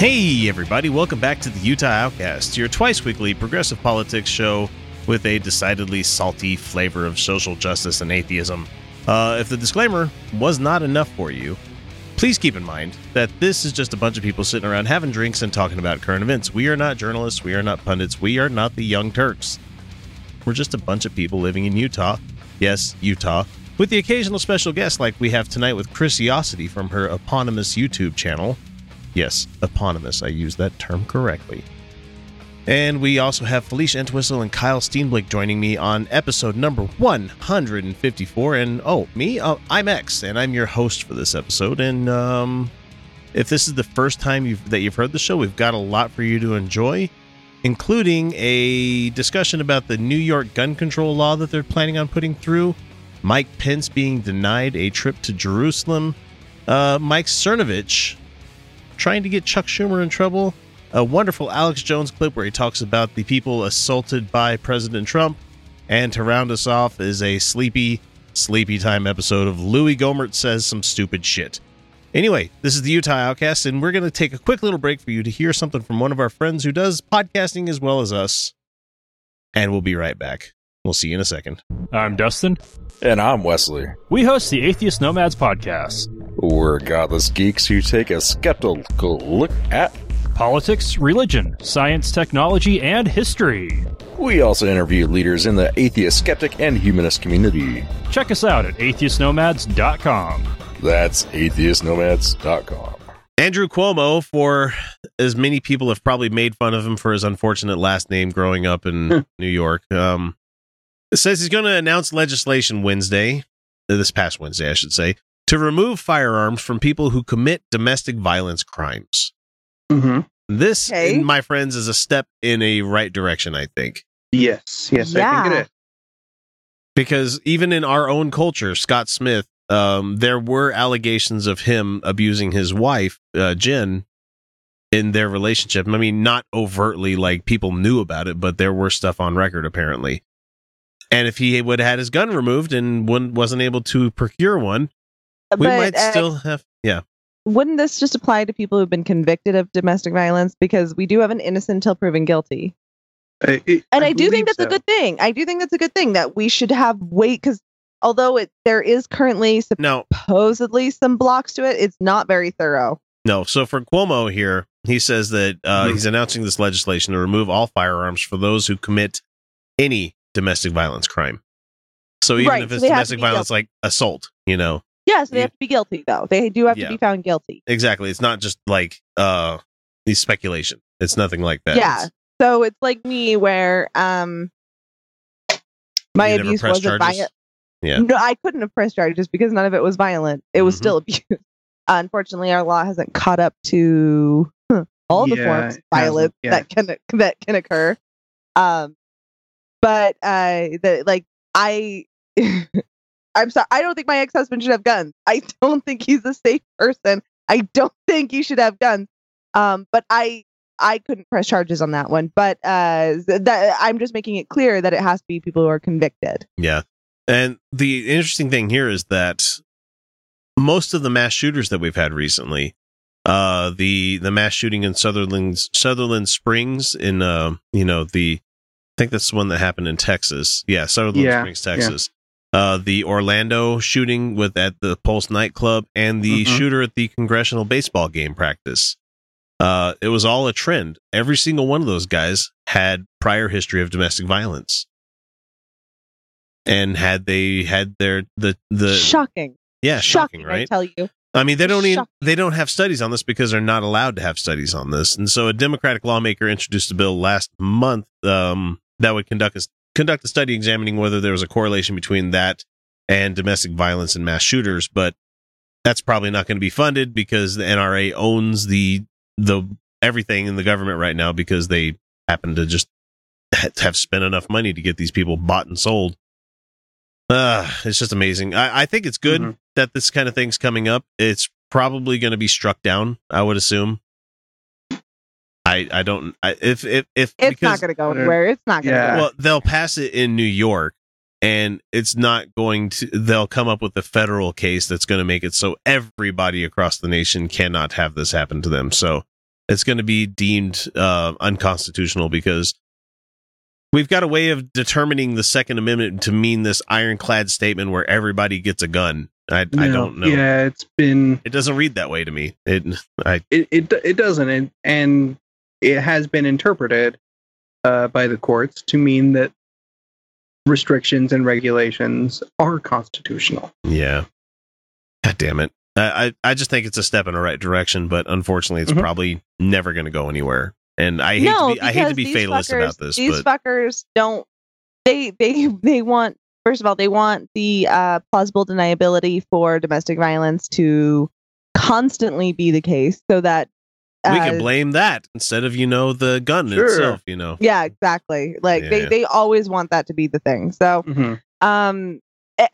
Hey, everybody, welcome back to the Utah Outcast, your twice weekly progressive politics show with a decidedly salty flavor of social justice and atheism. Uh, if the disclaimer was not enough for you, please keep in mind that this is just a bunch of people sitting around having drinks and talking about current events. We are not journalists, we are not pundits, we are not the Young Turks. We're just a bunch of people living in Utah. Yes, Utah. With the occasional special guest like we have tonight with Chrisiosity from her eponymous YouTube channel. Yes, eponymous. I use that term correctly. And we also have Felicia Entwistle and Kyle Steenblick joining me on episode number 154. And oh, me? Uh, I'm X, and I'm your host for this episode. And um, if this is the first time you've, that you've heard the show, we've got a lot for you to enjoy, including a discussion about the New York gun control law that they're planning on putting through, Mike Pence being denied a trip to Jerusalem, uh, Mike Cernovich trying to get Chuck Schumer in trouble. A wonderful Alex Jones clip where he talks about the people assaulted by President Trump. And to round us off is a sleepy, sleepy time episode of Louis Gohmert Says Some Stupid Shit. Anyway, this is the Utah Outcast, and we're going to take a quick little break for you to hear something from one of our friends who does podcasting as well as us. And we'll be right back. We'll see you in a second. I'm Dustin. And I'm Wesley. We host the Atheist Nomads podcast. We're godless geeks who take a skeptical look at politics, religion, science, technology, and history. We also interview leaders in the atheist, skeptic, and humanist community. Check us out at atheistnomads.com. That's atheistnomads.com. Andrew Cuomo, for as many people have probably made fun of him for his unfortunate last name growing up in New York, um, says he's going to announce legislation Wednesday, this past Wednesday, I should say, to remove firearms from people who commit domestic violence crimes. Mm-hmm. This, Okay. my friends, is a step in a right direction, I think. Yes, yes, I think Yeah. it is. Because even in our own culture, Scott Smith, um, there were allegations of him abusing his wife, uh, Jen, in their relationship. I mean, not overtly like people knew about it, but there were stuff on record apparently. And if he would have had his gun removed and wouldn't- wasn't able to procure one, we But, might uh, still have. Yeah. wouldn't this just apply to people who've been convicted of domestic violence? Because we do have an innocent until proven guilty. I- it- And I, do think that's a good thing. I do think that's a good thing that we should have weight because although it there is currently Now, supposedly some blocks to it, it's not very thorough. No. So for Cuomo here, he says that uh, Mhm. he's announcing this legislation to remove all firearms for those who commit any domestic violence crime. So even Right, if it's they have to domestic be violence like assault, you know, Yes, they You- have to be guilty though. They do have Yeah. to be found guilty. exactly. It's not just like uh the speculation. It's nothing like that. Yeah. It's- So it's like me where um my You abuse wasn't violent. Yeah. No, I couldn't have pressed charges because none of it was violent. It was Mhm. still abuse. Unfortunately, our law hasn't caught up to huh, all the Yeah, forms of violence yeah. that can that can occur. Um, but uh, the like I, I'm sorry. I don't think my ex husband should have guns. I don't think he's a safe person. I don't think you should have guns. Um, but I I couldn't press charges on that one. But uh, th- that I'm just making it clear that it has to be people who are convicted. Yeah. And the interesting thing here is that most of the mass shooters that we've had recently uh, the the mass shooting in Sutherland Sutherland Springs in uh, you know the I think that's the one that happened in Texas. Yeah, Sutherland Yeah, Springs, Texas. Uh, the Orlando shooting with at the Pulse nightclub and the Mhm. shooter at the congressional baseball game practice. Uh, it was all a trend. Every single one of those guys had prior history of domestic violence, and had they had their the the shocking. yeah shocking, I right? tell you. I mean, they don't even they don't have studies on this because they're not allowed to have studies on this. And so, a Democratic lawmaker introduced a bill last month um, that would conduct a conduct a study examining whether there was a correlation between that and domestic violence and mass shooters. But that's probably not going to be funded because the NRA owns the the everything in the government right now because they happen to just have spent enough money to get these people bought and sold. Uh, it's just amazing. I, I think it's good Mhm. that this kind of thing's coming up. It's probably going to be struck down. I would assume. I I don't I, if if if It's because, not going to go anywhere. It's not going to Yeah. go. well they'll pass it in New York and it's not going to they'll come up with a federal case that's going to make it so everybody across the nation cannot have this happen to them. So it's going to be deemed uh, unconstitutional because we've got a way of determining the Second Amendment to mean this ironclad statement where everybody gets a gun. I, I don't know. Yeah, it's been It doesn't read that way to me. It I it it, it doesn't and, and it has been interpreted uh, by the courts to mean that restrictions and regulations are constitutional. yeah. God damn it. I, I I just think it's a step in the right direction, but unfortunately, it's Mhm. probably never going to go anywhere. And I hate no, to be I hate to be fatalist fuckers, about this, These but fuckers don't. They they they want. First of all, they want the uh, plausible deniability for domestic violence to constantly be the case, so that we uh, can blame that instead of you know the gun Sure. itself. You know. Yeah, exactly. Like they Yeah. they always want that to be the thing. So Mhm. um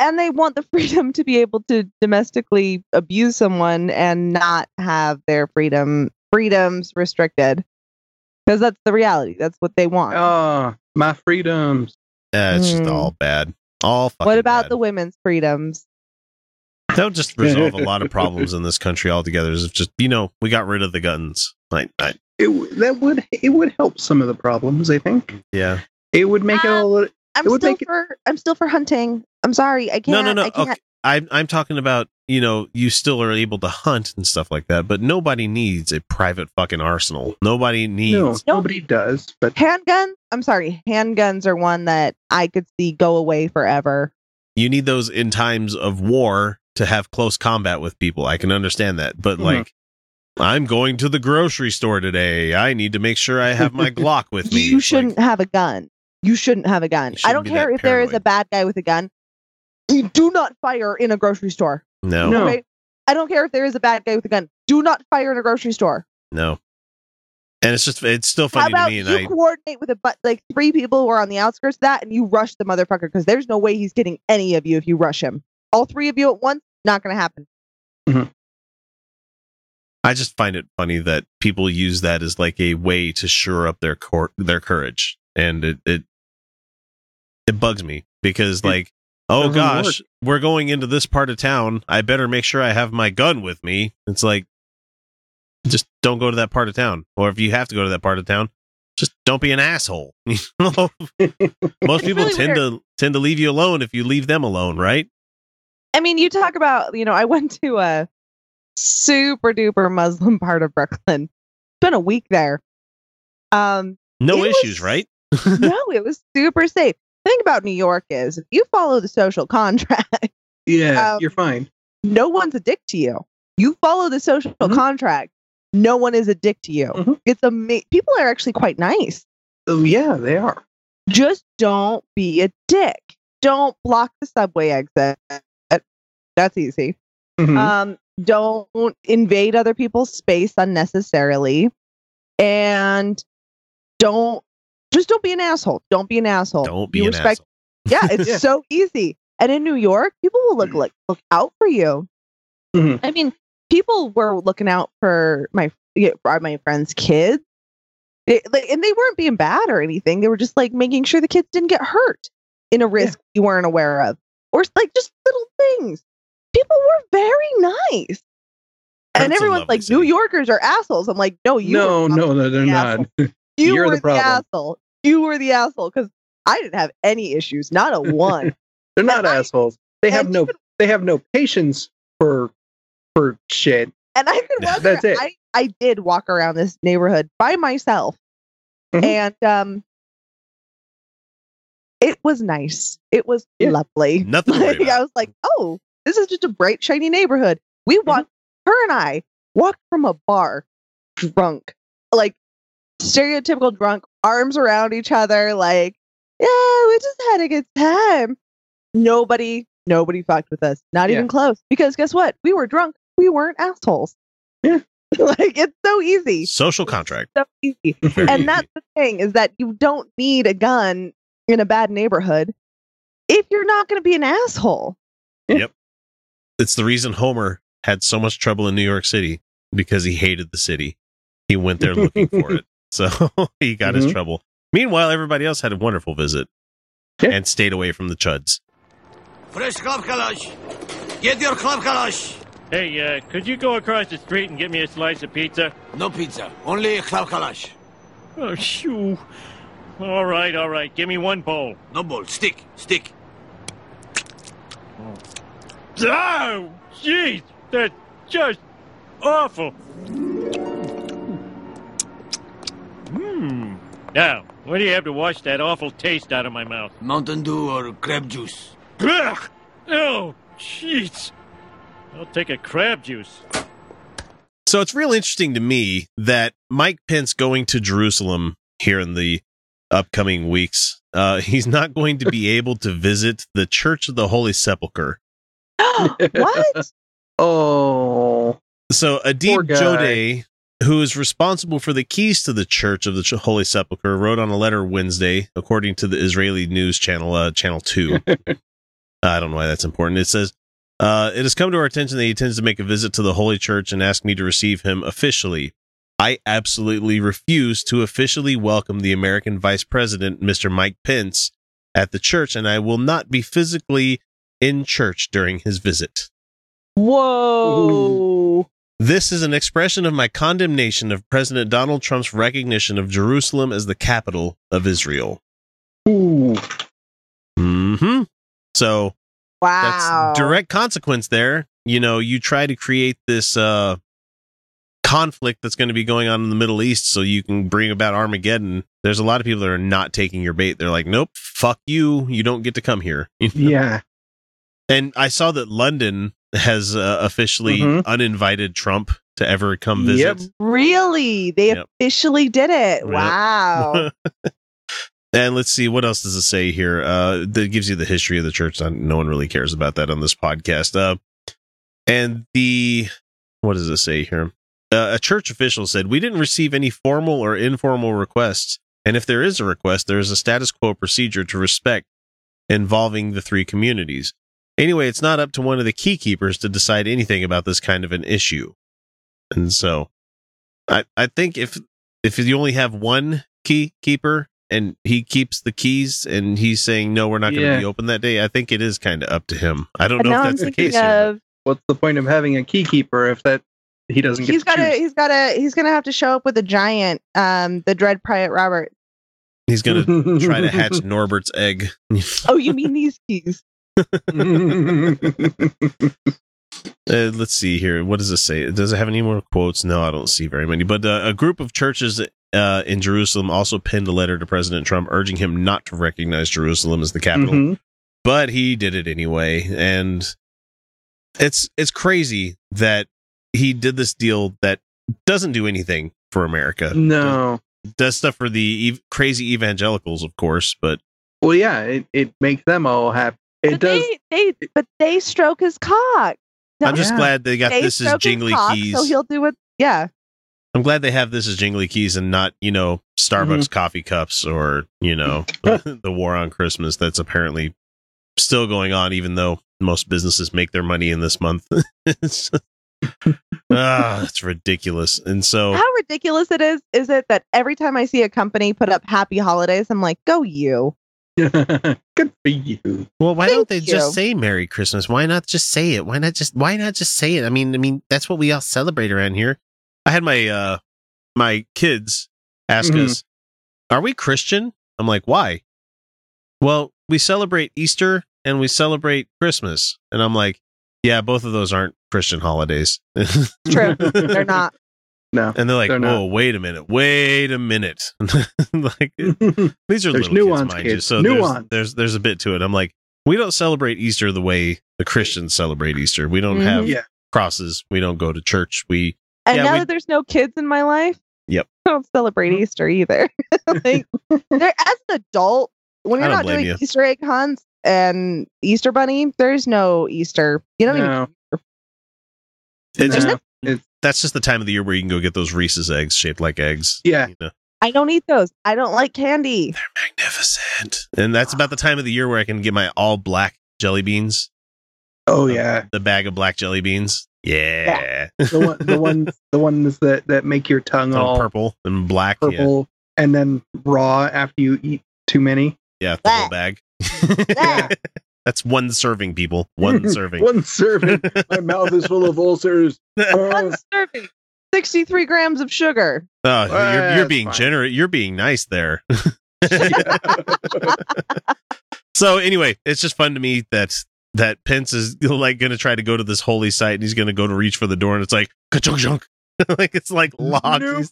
and they want the freedom to be able to domestically abuse someone and not have their freedom freedoms restricted because that's the reality that's what they want Ah, my freedoms. Uh, it's just Mm. all bad. All fucking what about bad. the women's freedoms that would just resolve a lot of problems in this country altogether. Is if just you know we got rid of the guns. Like I, It that would it would help some of the problems. I think yeah. it would make it a Um, little. i'm It would still make it- for i'm still for hunting i'm sorry i can't No, no, no. I can't. Okay. I'm I'm talking about you know you still are able to hunt and stuff like that, but nobody needs a private fucking arsenal. Nobody needs. No, No. nobody does. But handguns i'm sorry handguns are one that i could see go away forever You need those in times of war to have close combat with people. I can understand that, but Mhm. like. I'm going to the grocery store today. I need to make sure I have my Glock with me. you shouldn't like, have a gun. You shouldn't have a gun. I don't care that if there is a bad guy with a gun. You do not fire in a grocery store. no, No. Okay. I don't care if there is a bad guy with a gun. Do not fire in a grocery store. no. And it's just it's still How funny to about me, you I coordinate with a but like three people who are on the outskirts of that, and you rush the motherfucker because there's no way he's getting any of you if you rush him. All three of you at once, not gonna happen. Mm-hmm. I just find it funny that people use that as like a way to shore up their cor- their courage, and it it it bugs me because It like, oh doesn't gosh, we're going into this part of town. I better make sure I have my gun with me. It's like, just don't go to that part of town, or if you have to go to that part of town, just don't be an asshole. You know? Most people really tend to tend to leave you alone if you leave them alone, right? I mean, you talk about, you know, I went to a super duper Muslim part of Brooklyn. Been a week there. Um, No issues, was- right? no, it was super safe. The thing about New York is if you follow the social contract, yeah, Um, you're fine. no one's a dick to you. You follow the social Mhm. contract, no one is a dick to you. Mhm. It's ama- people are actually quite nice. Oh, yeah, they are. Just don't be a dick. Don't block the subway exit. That's easy. Mhm. Um, don't invade other people's space unnecessarily, and don't just don't be an asshole. Don't be an asshole. Don't be You an respect- asshole. Yeah, it's Yeah. so easy. And in New York, people will look like look out for you. Mhm. I mean, people were looking out for my yeah, for my friends' kids. They, like, and they weren't being bad or anything. They were just like making sure the kids didn't get hurt in a risk you weren't aware of, or like just little things. People were very nice. and everyone's lovely like, New. Yorkers are assholes. I'm like, no, you no, were no, no, they're the not. You You're were the the, asshole. You were the asshole because I didn't have any issues, not a one. They're not And I- assholes. They have no. even- They have no patience for for shit. and I could walk. That's around, it. I, I did walk around this neighborhood by myself, Mhm. and um, it was nice. It was Yeah. lovely. Nothing Like, I was like, oh, this is just a bright, shiny neighborhood. We Mm-hmm. walked. Her and I walked from a bar, drunk, like stereotypical drunk, arms around each other, like, yeah, we just had a good time. Nobody, nobody fucked with us. Not Yeah. even close. Because guess what? We were drunk. We weren't assholes. Yeah. like it's so easy. Social contract. So easy. And that's the thing is that you don't need a gun in a bad neighborhood if you're not going to be an asshole. It's the reason Homer had so much trouble in New York City because he hated the city. He went there looking for it. So he got his Mhm. trouble. Meanwhile, everybody else had a wonderful visit Yeah. and stayed away from the chuds. Fresh khlav kalash. Get your khlav kalash. Hey, uh, could you go across the street and get me a slice of pizza? No pizza. Only a khlav kalash. Oh, shoo. All right, all right. Give me one bowl. No bowl. Stick. Stick. Oh, jeez. That's just awful. Hmm. Now, what do you have to wash that awful taste out of my mouth? Mountain Dew or crab juice. Ugh! Oh, jeez. I'll take a crab juice. So it's real interesting to me that Mike Pence going to Jerusalem here in the upcoming weeks, uh, he's not going to be able to visit the Church of the Holy Sepulchre. what? Oh, So Poor Adib. Joudeh, who is responsible for the keys to the Church of the Holy Sepulchre, wrote on a letter Wednesday, according to the Israeli news channel, uh, Channel Two. I don't know why that's important. It says. Uh, it has come to our attention that he intends to make a visit to the Holy Church and ask me to receive him officially. I absolutely refuse to officially welcome the American Vice President, Mr. Mike Pence, at the church, and I will not be physically in church during his visit. Whoa. This is an expression of my condemnation of President Donald Trump's recognition of Jerusalem as the capital of Israel. Ooh. Mm-hmm. So Wow. that's direct consequence there. You know, you try to create this uh conflict that's going to be going on in the Middle East so you can bring about Armageddon. There's a lot of people that are not taking your bait. They're like, "Nope, fuck you. You don't get to come here." Yeah. And I saw that London has uh, officially Mhm. uninvited Trump to ever come visit. Yep. Really? They Yep. officially did it. Yep. Wow. and let's see what else does it say here. Uh, that gives you the history of the church. No one really cares about that on this podcast. Uh, and the what does it say here? Uh, a church official said we didn't receive any formal or informal requests, and if there is a request, there is a status quo procedure to respect involving the three communities. Anyway, it's not up to one of the key keepers to decide anything about this kind of an issue. And so, I I think if if you only have one key keeper and he keeps the keys and he's saying no we're not going to Yeah. be open that day i think it is kind of up to him i don't and know if that's the thinking case here, of What's the point of having a key keeper if that he doesn't get he's to got to choose? he's got to he's gonna have to show up with a giant, um, the Dread Pirate Robert. he's going to try to hatch norbert's egg Oh, you mean these keys? Uh, let's see here. What does it say? Does it have any more quotes? No, I don't see very many. But uh, a group of churches uh, in Jerusalem also penned a letter to President Trump urging him not to recognize Jerusalem as the capital. Mhm. But he did it anyway, and it's it's crazy that he did this deal that doesn't do anything for America. No. does stuff for the ev- crazy evangelicals, of course, but Well, yeah, it, it makes them all happy. It but does. They, they, but they stroke his cock. No, I'm just Yeah. glad they got they this as jingly cock, keys. So he'll do it. Yeah. I'm glad they have this as jingly keys and not, you know, Starbucks Mm-hmm. coffee cups or, you know, the war on Christmas that's apparently still going on, even though most businesses make their money in this month. ah, it's ridiculous. And so, How ridiculous it is, is it that every time I see a company put up happy holidays, I'm like, go you. Good for you. Well, why Thank don't they you. just say Merry Christmas? Why not just say it? Why not just why not just say it? I mean, I mean, that's what we all celebrate around here. I had my uh my kids ask Mhm. us, "Are we Christian?" I'm like, "Why?" Well, we celebrate Easter and we celebrate Christmas. And I'm like, "Yeah, both of those aren't Christian holidays." True. They're not. No. they're like, They're not. "Whoa, wait a minute. Wait a minute." like these are There's little nuance, kids, mind you. So there's, Nuance. there's there's a bit to it. I'm like, we don't celebrate Easter the way the Christians celebrate Easter. We don't have Mhm. Yeah. crosses. We don't go to church. We And Yeah, now we- that there's no kids in my life, Yep. I don't celebrate Easter either. like, there, as an adult, when you're don't doing you. Easter egg hunts and Easter bunny, there's no Easter. You don't even. No. it's No. just that's just the time of the year where you can go get those Reese's eggs shaped like eggs. Yeah. You know? I don't eat those. I don't like candy. They're magnificent. And that's about the time of the year where I can get my all black jelly beans. Oh Uh, yeah. The bag of black jelly beans. Yeah. The one the ones the ones that, that make your tongue All all purple and black. Yeah. purple and then raw after you eat too many. Yeah, the whole bag. Yeah. That's one serving, people. One serving. One serving. My mouth is full of ulcers. One uh, serving, 63 grams of sugar. Oh, you're, you're being fine. generous. You're being nice there. so anyway, it's just fun to me that that Pence is like going to try to go to this holy site and he's going to go to reach for the door and it's like ka-chunk chunk. like it's like locked. Nope.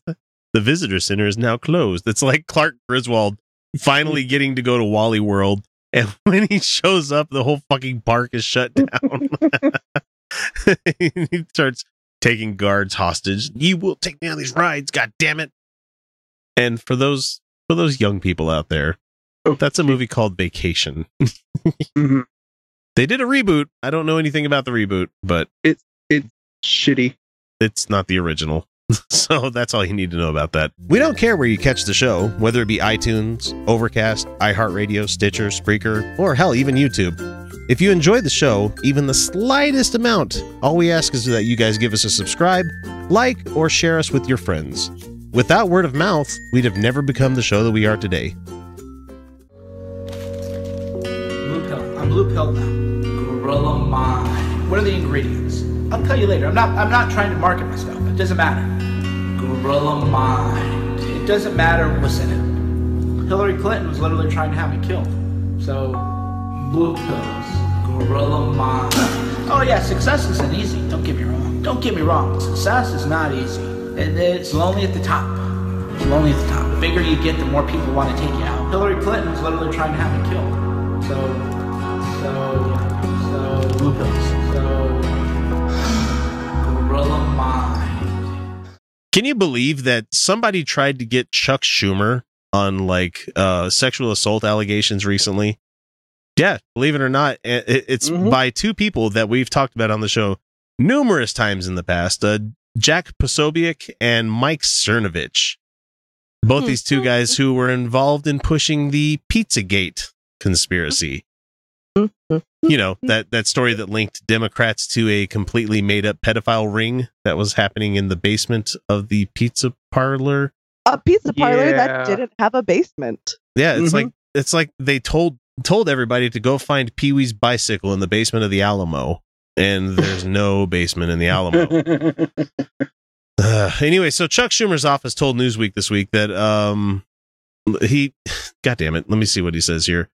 The visitor center is now closed. It's like Clark Griswold finally getting to go to Wally World, and when he shows up, the whole fucking park is shut down. he starts taking guards hostage. You will take me on these rides, god damn it. And for those for those young people out there, Oh, that's a movie called Vacation. Mhm. They did a reboot. I don't know anything about the reboot, but it's it's Shitty. it's not the original. so that's all you need to know about that. We don't care where you catch the show, whether it be iTunes, Overcast, iHeartRadio, Stitcher, Spreaker, or hell, even YouTube. If you enjoy the show, even the slightest amount, all we ask is that you guys give us a subscribe, like, or share us with your friends. Without word of mouth, we'd have never become the show that we are today. Blue pill. I'm blue pill now. Gorilla Mind. What are the ingredients? I'll tell you later. I'm not. I'm not trying to market myself. It doesn't matter. Gorilla Mind. It doesn't matter what's in it. Hillary Clinton was literally trying to have me killed. So, blue pills. Gorilla Mind. Oh yeah, success isn't easy. Don't get me wrong. Don't get me wrong. Success is not easy. It- it's lonely at the top. It's lonely at the top. The bigger you get, the more people want to take you out. Hillary Clinton was literally trying to have me killed. So, so, so, blue pills. So, Gorilla Mind. Can you believe that somebody tried to get Chuck Schumer on like uh sexual assault allegations recently? Yeah, believe it or not, it's Mhm. by two people that we've talked about on the show numerous times in the past. Uh, Jack Posobiec and Mike Cernovich. Both Hmm. these two guys who were involved in pushing the Pizzagate conspiracy. You know, that, that story that linked Democrats to a completely made up pedophile ring that was happening in the basement of the pizza parlor. A pizza parlor Yeah. that didn't have a basement. Yeah, it's Mhm. like it's like they told told everybody to go find Pee Wee's bicycle in the basement of the Alamo, and there's no basement in the Alamo. Uh, anyway, so Chuck Schumer's office told Newsweek this week that um he, God damn it, let me see what he says here.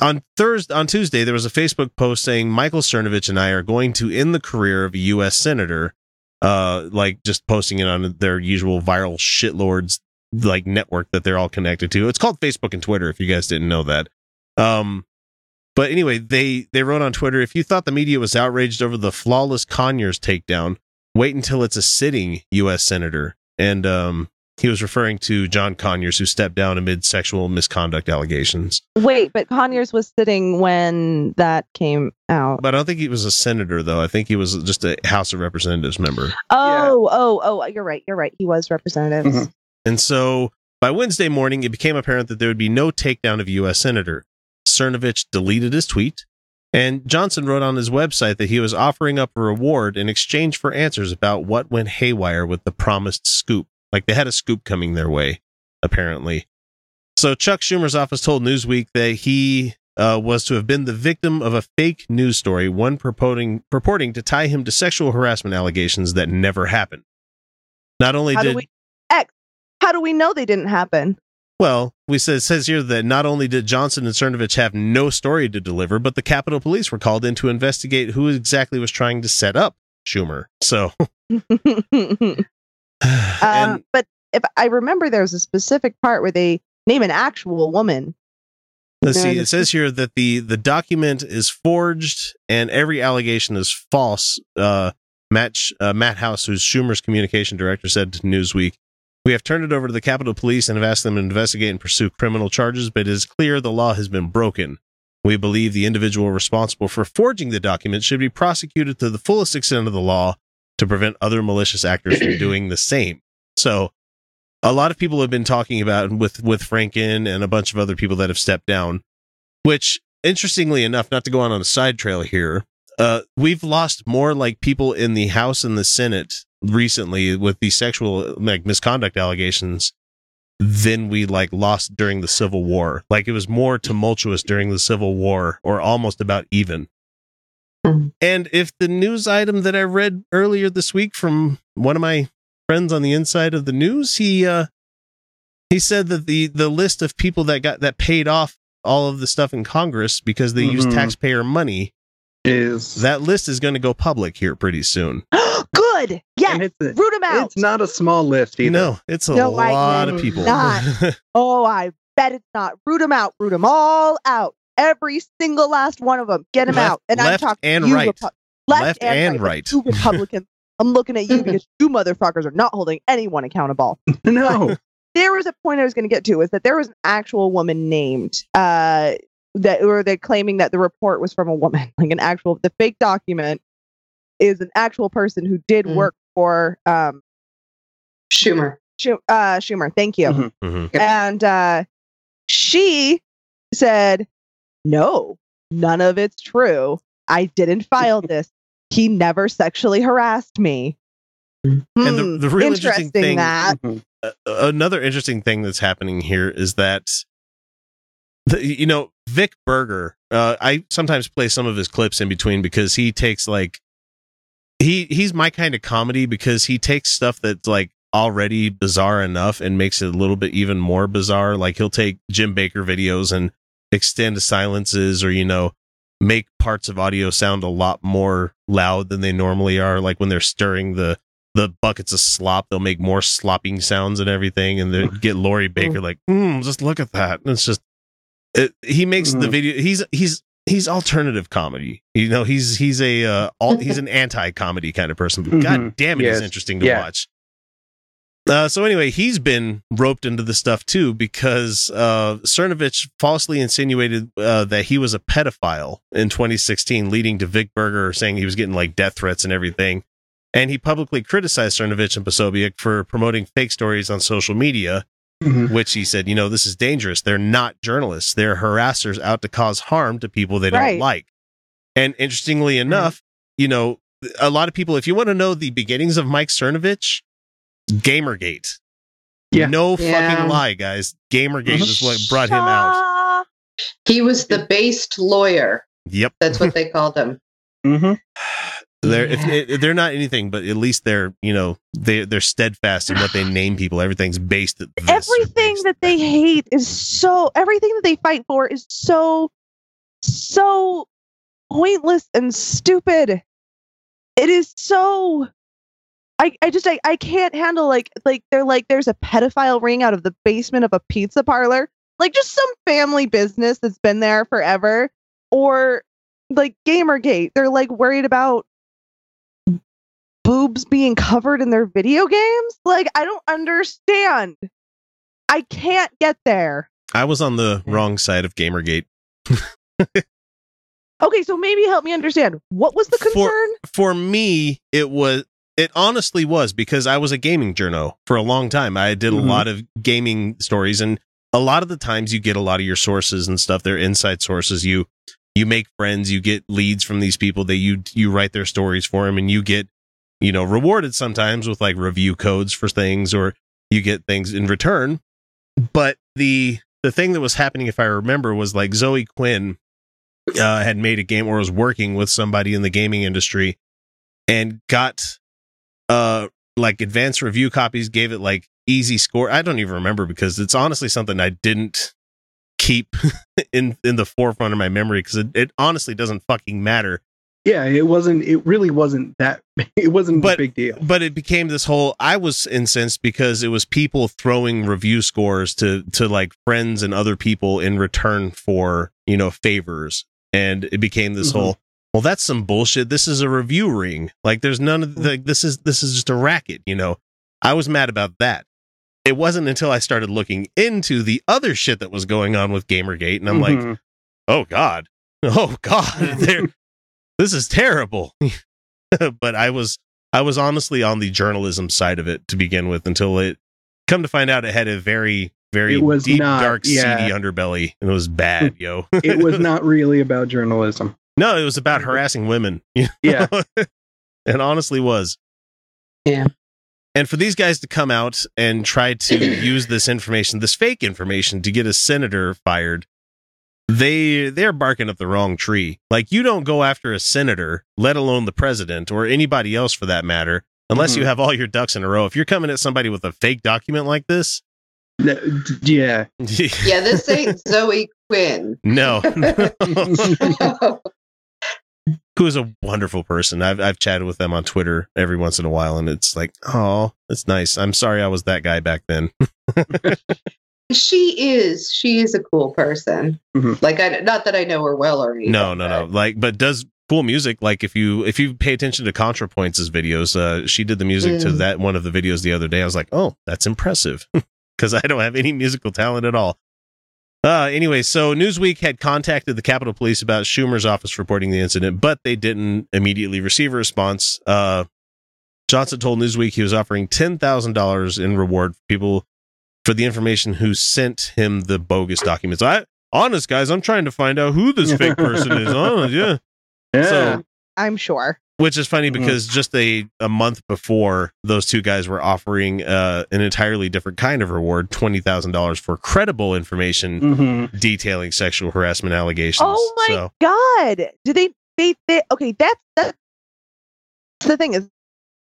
On Thursday, on Tuesday, there was a Facebook post saying Michael Cernovich and I are going to end the career of a U.S. senator. Uh, like just posting it on their usual viral shitlords like network that they're all connected to. It's called Facebook and Twitter. If you guys didn't know that. Um, but anyway, they they wrote on Twitter if you thought the media was outraged over the flawless Conyers takedown, wait until it's a sitting U.S. senator. And um, he was referring to John Conyers, who stepped down amid sexual misconduct allegations. Wait, but Conyers was sitting when that came out. But I don't think he was a senator, though. I think he was just a House of Representatives member. Oh, oh, oh, you're right. You're right. He was representative. Mhm. And so by Wednesday morning, it became apparent that there would be no takedown of a U.S. senator. Cernovich deleted his tweet, and Johnson wrote on his website that he was offering up a reward in exchange for answers about what went haywire with the promised scoop. Like they had a scoop coming their way, apparently. So Chuck Schumer's office told Newsweek that he uh, was to have been the victim of a fake news story, one purporting purporting to tie him to sexual harassment allegations that never happened. Not only How did we X? How do we know they didn't happen? well, we said says here that not only did Johnson and Cernovich have no story to deliver, but the Capitol Police were called in to investigate who exactly was trying to set up Schumer. So, um, but if I remember, there was a specific part where they name an actual woman. Let's see. It says here that the the document is forged and every allegation is false. Uh, Matt uh, Matt House, who's Schumer's communication director, said to Newsweek, "We have turned it over to the Capitol Police and have asked them to investigate and pursue criminal charges, but it is clear the law has been broken. We believe the individual responsible for forging the document should be prosecuted to the fullest extent of the law to prevent other malicious actors from doing the same." So, a lot of people have been talking about with with Franken and a bunch of other people that have stepped down. Which, interestingly enough, not to go on on a side trail here, uh, we've lost more like people in the House and the Senate recently with the sexual like misconduct allegations than we like lost during the Civil War. Like it was more tumultuous during the Civil War, or almost about even. And if the news item that I read earlier this week from one of my friends on the inside of the news, he uh he said that the the list of people that got that paid off all of the stuff in Congress because they used Mhm. taxpayer money, Is that list is going to go public here pretty soon. Good. Yes. it's a- Root them out. It's not a small list either. No, it's a No, I lot of people. not. Oh, I bet it's not. Root them out. Root them all out. Every single last one of them. Get them Left- out. And I'm talking and you right. Repu- left, Left and, and right. right. You Republicans. I'm looking at you because you motherfuckers are not holding anyone accountable. No. There was a point I was going to get to is that there was an actual woman named uh that or they're claiming that the report was from a woman, like an actual the fake document is an actual person who did Mm. work for um Schumer. Schu- uh, Schumer. Thank you. Mhm. Mhm. And uh, she said, No, none of it's true. I didn't file this. He never sexually harassed me. And the- Hmm, the real interesting thing- that. Mhm. Uh, another interesting thing that's happening here is that the, you know Vic Berger. Uh, I sometimes play some of his clips in between because he takes like he he's my kind of comedy because he takes stuff that's like already bizarre enough and makes it a little bit even more bizarre. Like he'll take Jim Bakker videos and extend silences or you know make parts of audio sound a lot more loud than they normally are. Like when they're stirring the the buckets of slop, they'll make more slopping sounds and everything, and they get Lori Bakker like, mm, just look at that. And it's just it, he makes the Mhm. video. He's he's he's alternative comedy. You know, he's he's a uh, all, he's an anti comedy kind of person. But God Mhm. damn it, he's interesting to Yeah. watch. Uh, so anyway, he's been roped into the stuff too because uh, Cernovich falsely insinuated uh, that he was a pedophile in 2016, leading to Vic Berger saying he was getting like death threats and everything. And he publicly criticized Cernovich and Posobiec for promoting fake stories on social media, Mhm. which he said, you know, this is dangerous. They're not journalists. They're harassers out to cause harm to people they don't like. And interestingly enough, you know, a lot of people, if you want to know the beginnings of Mike Cernovich, Gamergate. Yeah. No Yeah. fucking lie, guys. Gamergate is what brought him out. He was the based lawyer. Yep. That's what they called him. Mhm. They're if, if they're not anything, but at least they're you know they they're steadfast in what they name people. Everything's based this everything based that they hate is so everything that they fight for is so so pointless and stupid it is so i i just i, I can't handle like like they're like there's a pedophile ring out of the basement of a pizza parlor like just some family business that's been there forever or like gamergate they're like worried about boobs being covered in their video games like i don't understand I can't get there. I was on the mm. wrong side of Gamergate. Okay, so maybe help me understand. What was the For- concern? For me, it was it honestly was because I was a gaming journo for a long time. I did a Mhm. lot of gaming stories and a lot of the times you get a lot of your sources and stuff, they're inside sources. You you make friends, you get leads from these people that you you write their stories for them and you get you know rewarded sometimes with like review codes for things or you get things in return. But the the thing that was happening, if I remember, was like Zoe Quinn uh, had made a game or was working with somebody in the gaming industry and got uh like advanced review copies, gave it like easy score. I don't even remember because it's honestly something I didn't keep in in the forefront of my memory because it, it honestly doesn't fucking matter. Yeah, it wasn't. It really wasn't that. It wasn't But- a big deal. But it became this whole. I was incensed because it was people throwing review scores to to like friends and other people in return for you know favors, and it became this Mhm. whole. Well, that's some bullshit. This is a review ring. Like, there's none of like this is this is just a racket. You know, I was mad about that. It wasn't until I started looking into the other shit that was going on with Gamergate, and I'm like, Mhm. oh god oh god there this is terrible but i was i was honestly on the journalism side of it to begin with until it come to find out it had a very very It was deep not, dark yeah. seedy underbelly and it was bad yo it was not really about journalism. No it was about harassing women you Yeah. it honestly was Yeah. and for these guys to come out and try to use this information this fake information to get a senator fired they they're barking up the wrong tree. Like you don't go after a senator, let alone the president or anybody else for that matter, unless Mhm. you have all your ducks in a row. If you're coming at somebody with a fake document like this, No, d- Yeah. Yeah, this ain't Zoe Quinn. no, who is a wonderful person. I've I've chatted with them on Twitter every once in a while, and it's like, oh, it's nice. I'm sorry I was that guy back then. she is. She is a cool person. Mhm. Like I not that I know her well or anything. no, no, no. Like, but does cool music. Like if you if you pay attention to ContraPoints' videos, uh, she did the music to Mm. that one of the videos the other day. I was like, oh, that's impressive because I don't have any musical talent at all. Uh, anyway, so Newsweek had contacted the Capitol Police about Schumer's office reporting the incident, but they didn't immediately receive a response. Uh, Johnson told Newsweek he was offering ten thousand dollars in reward for people for the information who sent him the bogus documents. I honest guys, I'm trying to find out who this fake person is. Oh yeah, Yeah. So- I'm sure. Which is funny Mhm. because just a a month before those two guys were offering uh, an entirely different kind of reward twenty thousand dollars for credible information Mhm. detailing sexual harassment allegations. Oh my So, god! Do they? They? they okay, that's that's the thing is,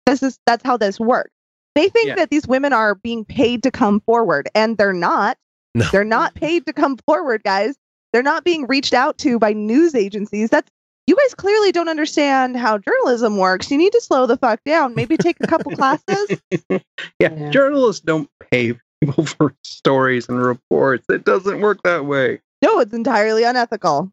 this is that's how this works. They think Yeah. that these women are being paid to come forward, and they're not. No. They're not paid to come forward, guys. They're not being reached out to by news agencies. That's you guys clearly don't understand how journalism works. You need to slow the fuck down. Maybe take a couple classes. yeah. Yeah. Journalists don't pay people for stories and reports. It doesn't work that way. No, it's entirely unethical.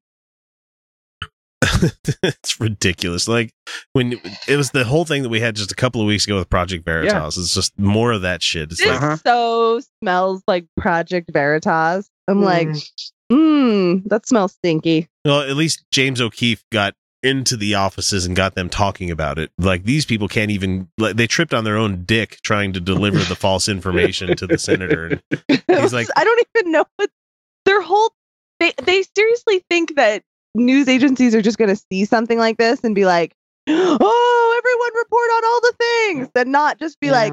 it's ridiculous. Like when it was the whole thing that we had just a couple of weeks ago with Project Veritas. It's just more of that shit. It's This like Uh-huh. so smells like Project Veritas. I'm like, Mm. mmm, that smells stinky. Well, at least James O'Keefe got into the offices and got them talking about it. Like these people can't even like they tripped on their own dick trying to deliver the false information to the senator. And He's like- I don't even know what their whole they they seriously think that news agencies are just going to see something like this and be like, "Oh, everyone report on all the things," and not just be like,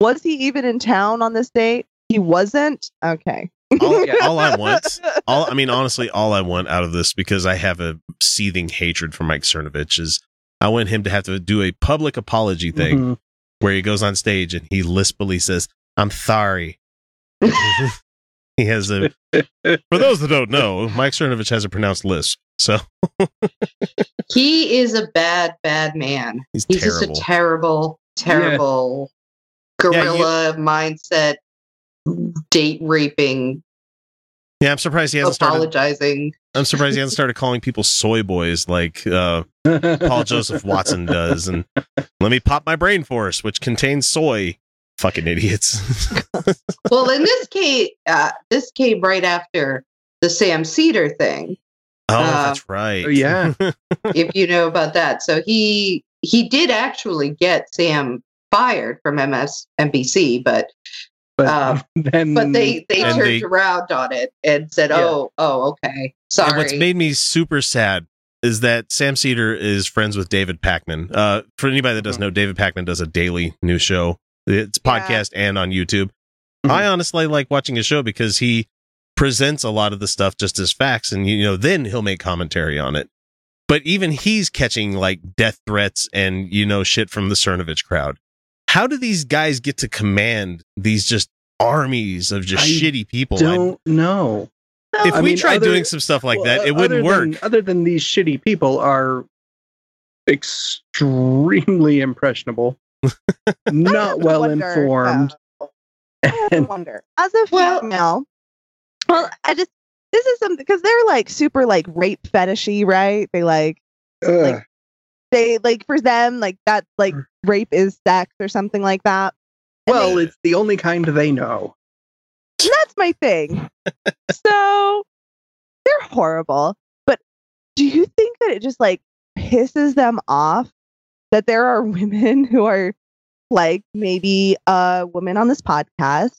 "Was he even in town on this date?" He wasn't. Okay. All, all I want, all I mean, honestly, all I want out of this because I have a seething hatred for Mike Cernovich is I want him to have to do a public apology thing Mhm. where he goes on stage and he lispily says, "I'm sorry." he has a. For those that don't know, Mike Cernovich has a pronounced lisp, so He is a bad, bad man. he's, He's terrible. just a terrible, terrible gorilla mindset, date raping, yeah, I'm surprised he hasn't started. apologizing. I'm surprised he hasn't started calling people soy boys like uh, Paul Joseph Watson does, and let me pop my brain force, which contains soy. Fucking idiots. Well, in this case, uh, this came right after the Sam Seder thing. Oh, Uh, that's right. Oh, yeah. if you know about that. So he he did actually get Sam fired from MSNBC, but but um, then, but they they turned they- around on it and said, Yeah. "Oh, oh, okay, sorry." And what's made me super sad is that Sam Seder is friends with David Pakman. Uh, for anybody that doesn't know, David Pakman does a daily news show. It's Yeah. podcast and on YouTube. Mhm. I honestly like watching his show because he presents a lot of the stuff just as facts and you know then he'll make commentary on it but even he's catching like death threats and you know shit from the cernovich crowd how do these guys get to command these just armies of just I shitty people I- Don't know. if I we mean, tried other- doing some stuff like that it wouldn't other work Than, other than these shitty people are extremely impressionable, not well wonder, informed. Uh, I wonder. As a Well- female, well, I just this is something because they're like super like rape fetishy, right? They like ugh, they like for them like that like mm. Rape is sex or something like that. And well, they- it's the only kind they know. that's my thing. so they're horrible. But do you think that it just like pisses them off that there are women who are like maybe a woman on this podcast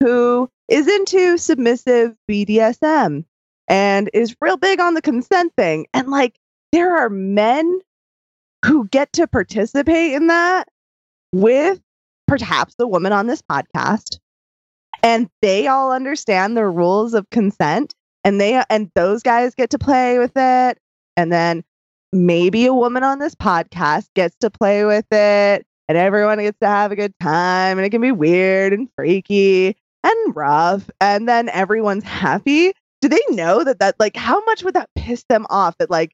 who is into submissive BDSM and is real big on the consent thing. And like there are men who get to participate in that with perhaps the woman on this podcast and they all understand the rules of consent and they and those guys get to play with it and then maybe a woman on this podcast gets to play with it and everyone gets to have a good time and it can be weird and freaky and rough and then everyone's happy. Do they know that that like how much would that piss them off that like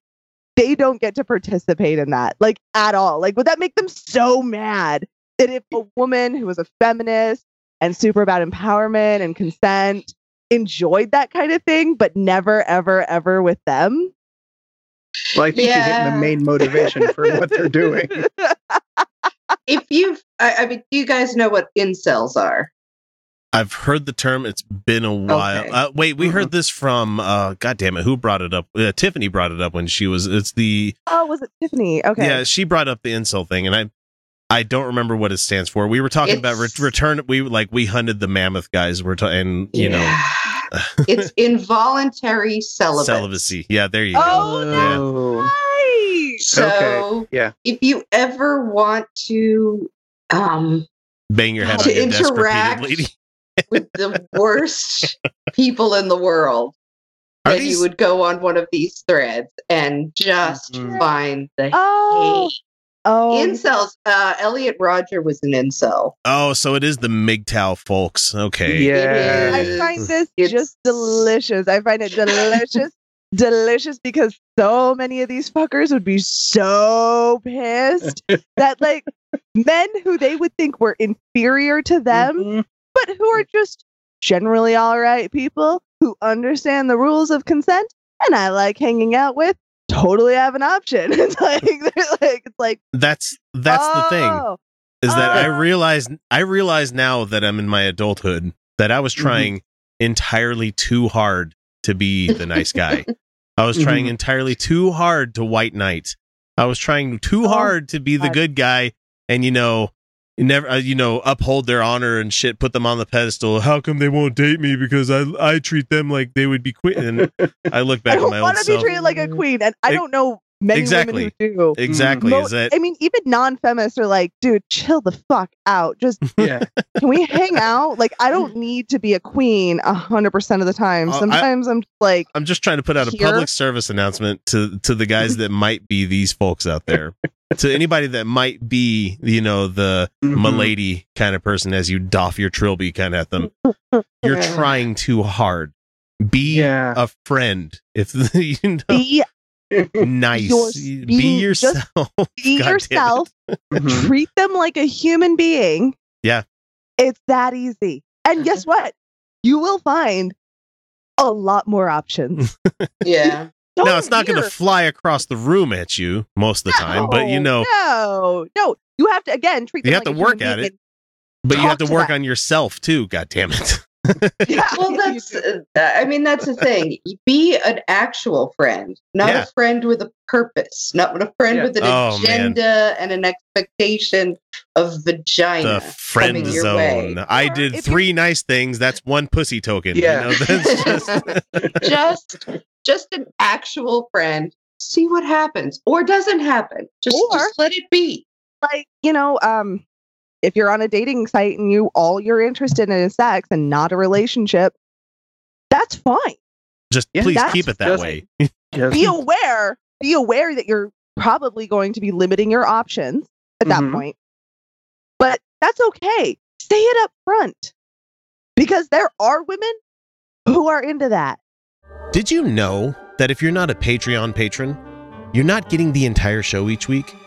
they don't get to participate in that like at all like would that make them so mad that if a woman who was a feminist and super about empowerment and consent enjoyed that kind of thing but never ever ever with them Well, I think you're getting the main motivation for what they're doing. If you've, I, I mean, do you guys know what incels are? I've heard the term. It's been a while. Okay. Uh, wait, we heard this from. Uh, God damn it! Who brought it up? Uh, Tiffany brought it up when she was. It's the oh was it tiffany okay yeah. She brought up the incel thing, and I, I don't remember what it stands for. We were talking about re- return. We like we hunted the mammoth guys. We're ta- and you know it's involuntary celibacy. celibacy. Yeah, there you Oh, go. Yeah. Oh, Right. So, Okay, yeah. if you ever want to um, Bang your head To on your desk interact repeatedly. With the worst people in the world, Are then these- you would go on one of these threads and just Mhm. find the oh hate. oh Incels. Uh, Elliot Rodger was an incel. Oh, so it is the MGTOW folks. Okay. Yeah. I find this it's- just delicious. I find it delicious, delicious because so many of these fuckers would be so pissed that like men who they would think were inferior to them, Mhm. But who are just generally all right people who understand the rules of consent and I like hanging out with, totally have an option. It's like they're like it's like That's that's the thing. oh, is that I Oh. realize I realize now that I'm in my adulthood that I was Mhm. trying entirely too hard to be the nice guy. I was trying Mhm. entirely too hard to white knight. I was trying too Oh, hard to be the good guy and you know never uh, you know uphold their honor and shit put them on the pedestal. How come they won't date me? Because i i treat them like they would be queen. And i look back I at my own want to be self treated like a queen, and I Ex- don't know many exactly. women who do. exactly Mo- is that I mean, even non-feminists are like, dude, chill the fuck out. Just Yeah. can we hang out? Like, I don't need to be a queen a hundred percent of the time. Uh, I- Sometimes I'm just like, I'm just trying to put out a public service announcement to to the guys that might be these folks out there. to anybody that might be, you know, the Mhm. milady kind of person as you doff your trilby kind of at them. You're trying too hard. Be Yeah. a friend. If you know, be nice. yours- be be- yourself. be God yourself. Treat them like a human being. Yeah. It's that easy. And guess mm-hmm. what? You will find a lot more options. Yeah. Now Don't it's not going to fly across the room at you most of the time, but you know, no, no. You have to again treat. You them have to like a work human at it. being but you have to to work them. on yourself too. God damn it. And- Yeah, Well, that's, uh, I mean, that's the thing. Be an actual friend, not Yeah. a friend with a purpose, not with a friend Yeah. with an Oh, man. agenda and an expectation of vagina. the friend coming your way. zone. I Or did if three nice things. That's one pussy token. Yeah. You know, that's just just, just an actual friend. See what happens, or doesn't happen. Just, Or- just let it be. like you know um if you're on a dating site and you all you're interested in is sex and not a relationship that's fine. Just Yeah, please keep it that just- way. Just- Be aware, be aware that you're probably going to be limiting your options at that Mhm. point. But that's okay. Say it up front. Because there are women who are into that. Did you know that if you're not a Patreon patron, you're not getting the entire show each week?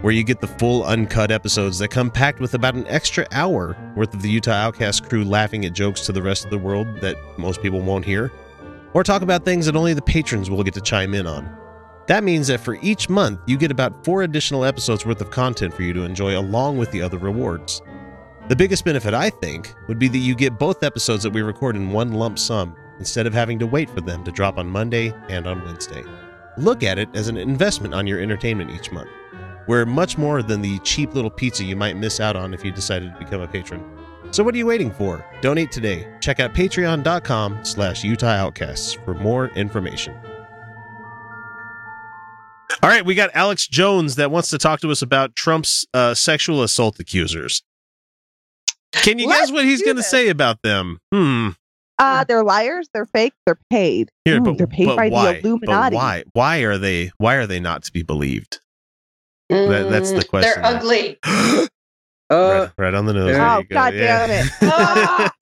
where you get the full uncut episodes that come packed with about an extra hour worth of the Utah Outcast crew laughing at jokes to the rest of the world that most people won't hear, or talk about things that only the patrons will get to chime in on. That means that for each month, you get about four additional episodes worth of content for you to enjoy along with the other rewards. The biggest benefit, I think, would be that you get both episodes that we record in one lump sum instead of having to wait for them to drop on Monday and on Wednesday. Look at it as an investment on your entertainment each month. We're much more than the cheap little pizza you might miss out on if you decided to become a patron. So what are you waiting for? Donate today. Check out patreon.com slash Utah Outcasts for more information. All right, we got Alex Jones that wants to talk to us about Trump's uh, sexual assault accusers. Can you guess Let's what he's going to say about them? Hmm. Uh, they're liars, they're fake, they're paid. Here, Ooh, but, they're paid but by why? the Illuminati. But why? Why are they? Why are they not to be believed? That- that's the Mm, question They're there. ugly. uh, right, right on the nose. there There Oh, you go. God Yeah. damn it. Ah!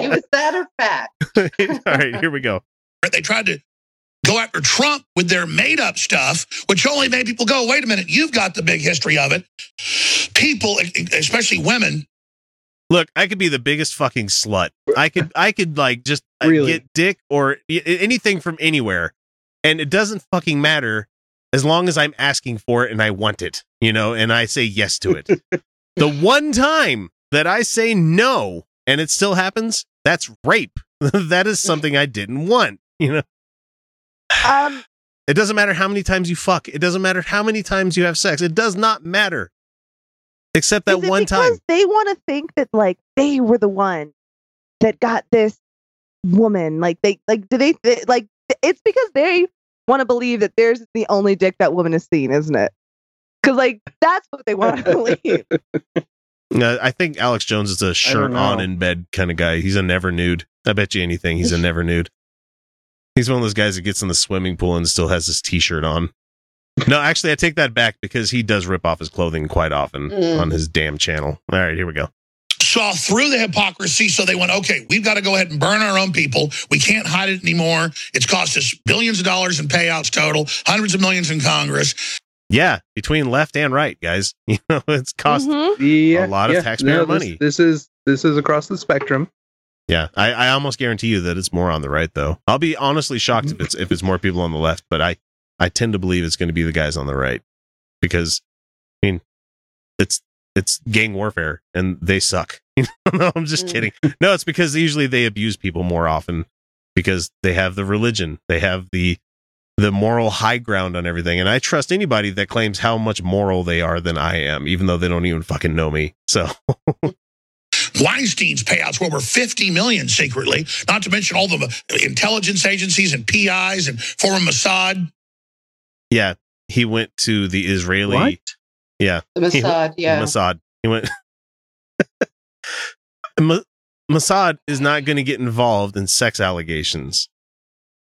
it was that or fat. All right, here we go. They tried to go after Trump with their made up stuff, which only made people go, wait a minute, you've got the big history of it. People, especially women, Look, I could be the biggest fucking slut. I could, I could like just uh, Really? get dick or anything from anywhere, and it doesn't fucking matter as long as I'm asking for it and I want it, you know, and I say yes to it. the one time that I say no and it still happens, that's rape. that is something I didn't want, you know. Um, It doesn't matter how many times you fuck. It doesn't matter how many times you have sex. It does not matter. Except that is it one because time. They want to think that like they were the one that got this woman. Like they like do they, they like it's because they want to believe that theirs is the only dick that woman has seen, isn't it? Because like that's what they want to believe. Uh, I think Alex Jones is a shirt on in bed kind of guy. He's a never nude. I bet you anything. He's a never nude. He's one of those guys that gets in the swimming pool and still has his t shirt on. No, actually, I take that back because he does rip off his clothing quite often Mm. on his damn channel. All right, here we go. Saw through the hypocrisy. So they went, okay, we've got to go ahead and burn our own people. We can't hide it anymore. It's cost us billions of dollars in payouts total, hundreds of millions in Congress. Yeah, between left and right, guys. You know, it's cost. Mhm. A yeah, lot of yeah. taxpayer No, this- money. This is this is across the spectrum. Yeah, I, I almost guarantee you that it's more on the right, though. I'll be honestly shocked if it's if it's more people on the left, but I I tend to believe it's going to be the guys on the right because I mean it's it's gang warfare and they suck. No, I'm just Mm. kidding. No, it's because usually they abuse people more often because they have the religion, they have the the moral high ground on everything, and I trust anybody that claims how much moral they are than I am, even though they don't even fucking know me. So Weinstein's payouts were over 50 million secretly, not to mention all the intelligence agencies and PIs and former Mossad. yeah, he went to the Israeli. What? Yeah, The Mossad, yeah. Mossad. He went. Ma- Mossad is not going to get involved in sex allegations.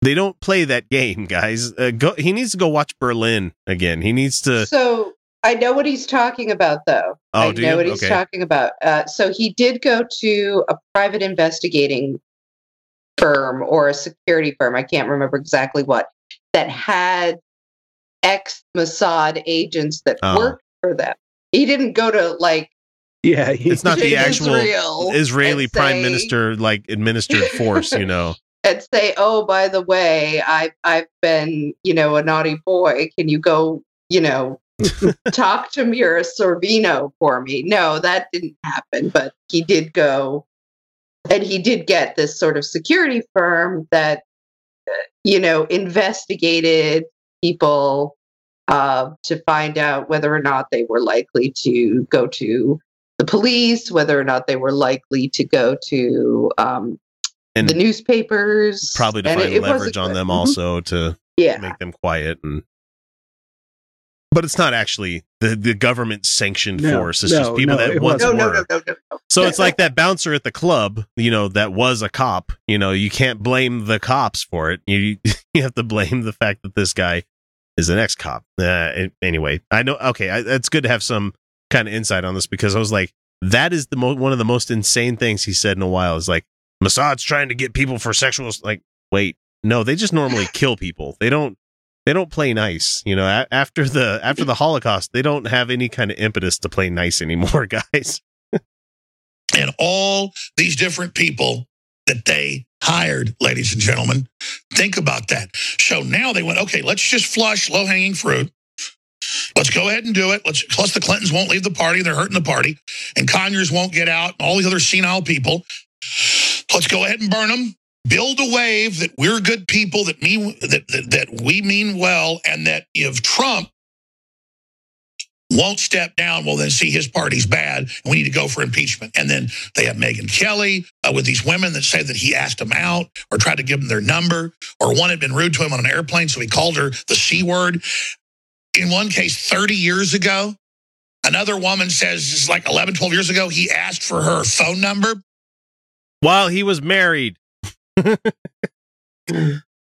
They don't play that game, guys. Uh, go, he needs to go watch Berlin again. He needs to. So I know what he's talking about, though. Oh, I do know you? what he's Okay. talking about. Uh, so he did go to a private investigating firm or a security firm. I can't remember exactly what that had ex Mossad agents that Oh. worked for them. He didn't go to like Yeah, he- It's not the actual Israel Israeli and prime say- minister like administered force. You know. and say, "Oh, by the way, I've I've been, you know, a naughty boy. Can you go, you know, talk to Mira Sorvino for me?" No, that didn't happen, but he did go and he did get this sort of security firm that uh, you know, investigated people uh, to find out whether or not they were likely to go to the police, whether or not they were likely to go to um, And the newspapers. probably to And find it- it leverage on them also to Yeah. make them quiet and but it's not actually the, the government sanctioned No, force. It's no, just people no, that it once No, were. no, no, no, no, no. So it's like that bouncer at the club, you know, that was a cop. You know, you can't blame the cops for it. You you have to blame the fact that this guy is an ex cop. Uh, anyway, I know. Okay, I, it's good to have some kind of insight on this because I was like, that is the mo- one of the most insane things he said in a while. Is like Mossad's trying to get people for sexual. Like, wait, no, they just normally kill people. They don't. They don't play nice, you know. A- after the after the Holocaust, they don't have any kind of impetus to play nice anymore, guys. and all these different people that they hired, ladies and gentlemen. Think about that. So now they went, okay, let's just flush low hanging fruit. Let's go ahead and do it. Let's plus the Clintons won't leave the party. They're hurting the party. And Conyers won't get out. And all these other senile people. Let's go ahead and burn them. Build a wave that we're good people, that me that, that that we mean well, and that if Trump won't step down, well, then see his party's bad, and we need to go for impeachment. And then they have Megyn Kelly uh, with these women that say that he asked them out or tried to give them their number, or one had been rude to him on an airplane, so he called her the C word. In one case, 30 years ago, another woman says, it's like 11, 12 years ago, he asked for her phone number. While he was married. anyway,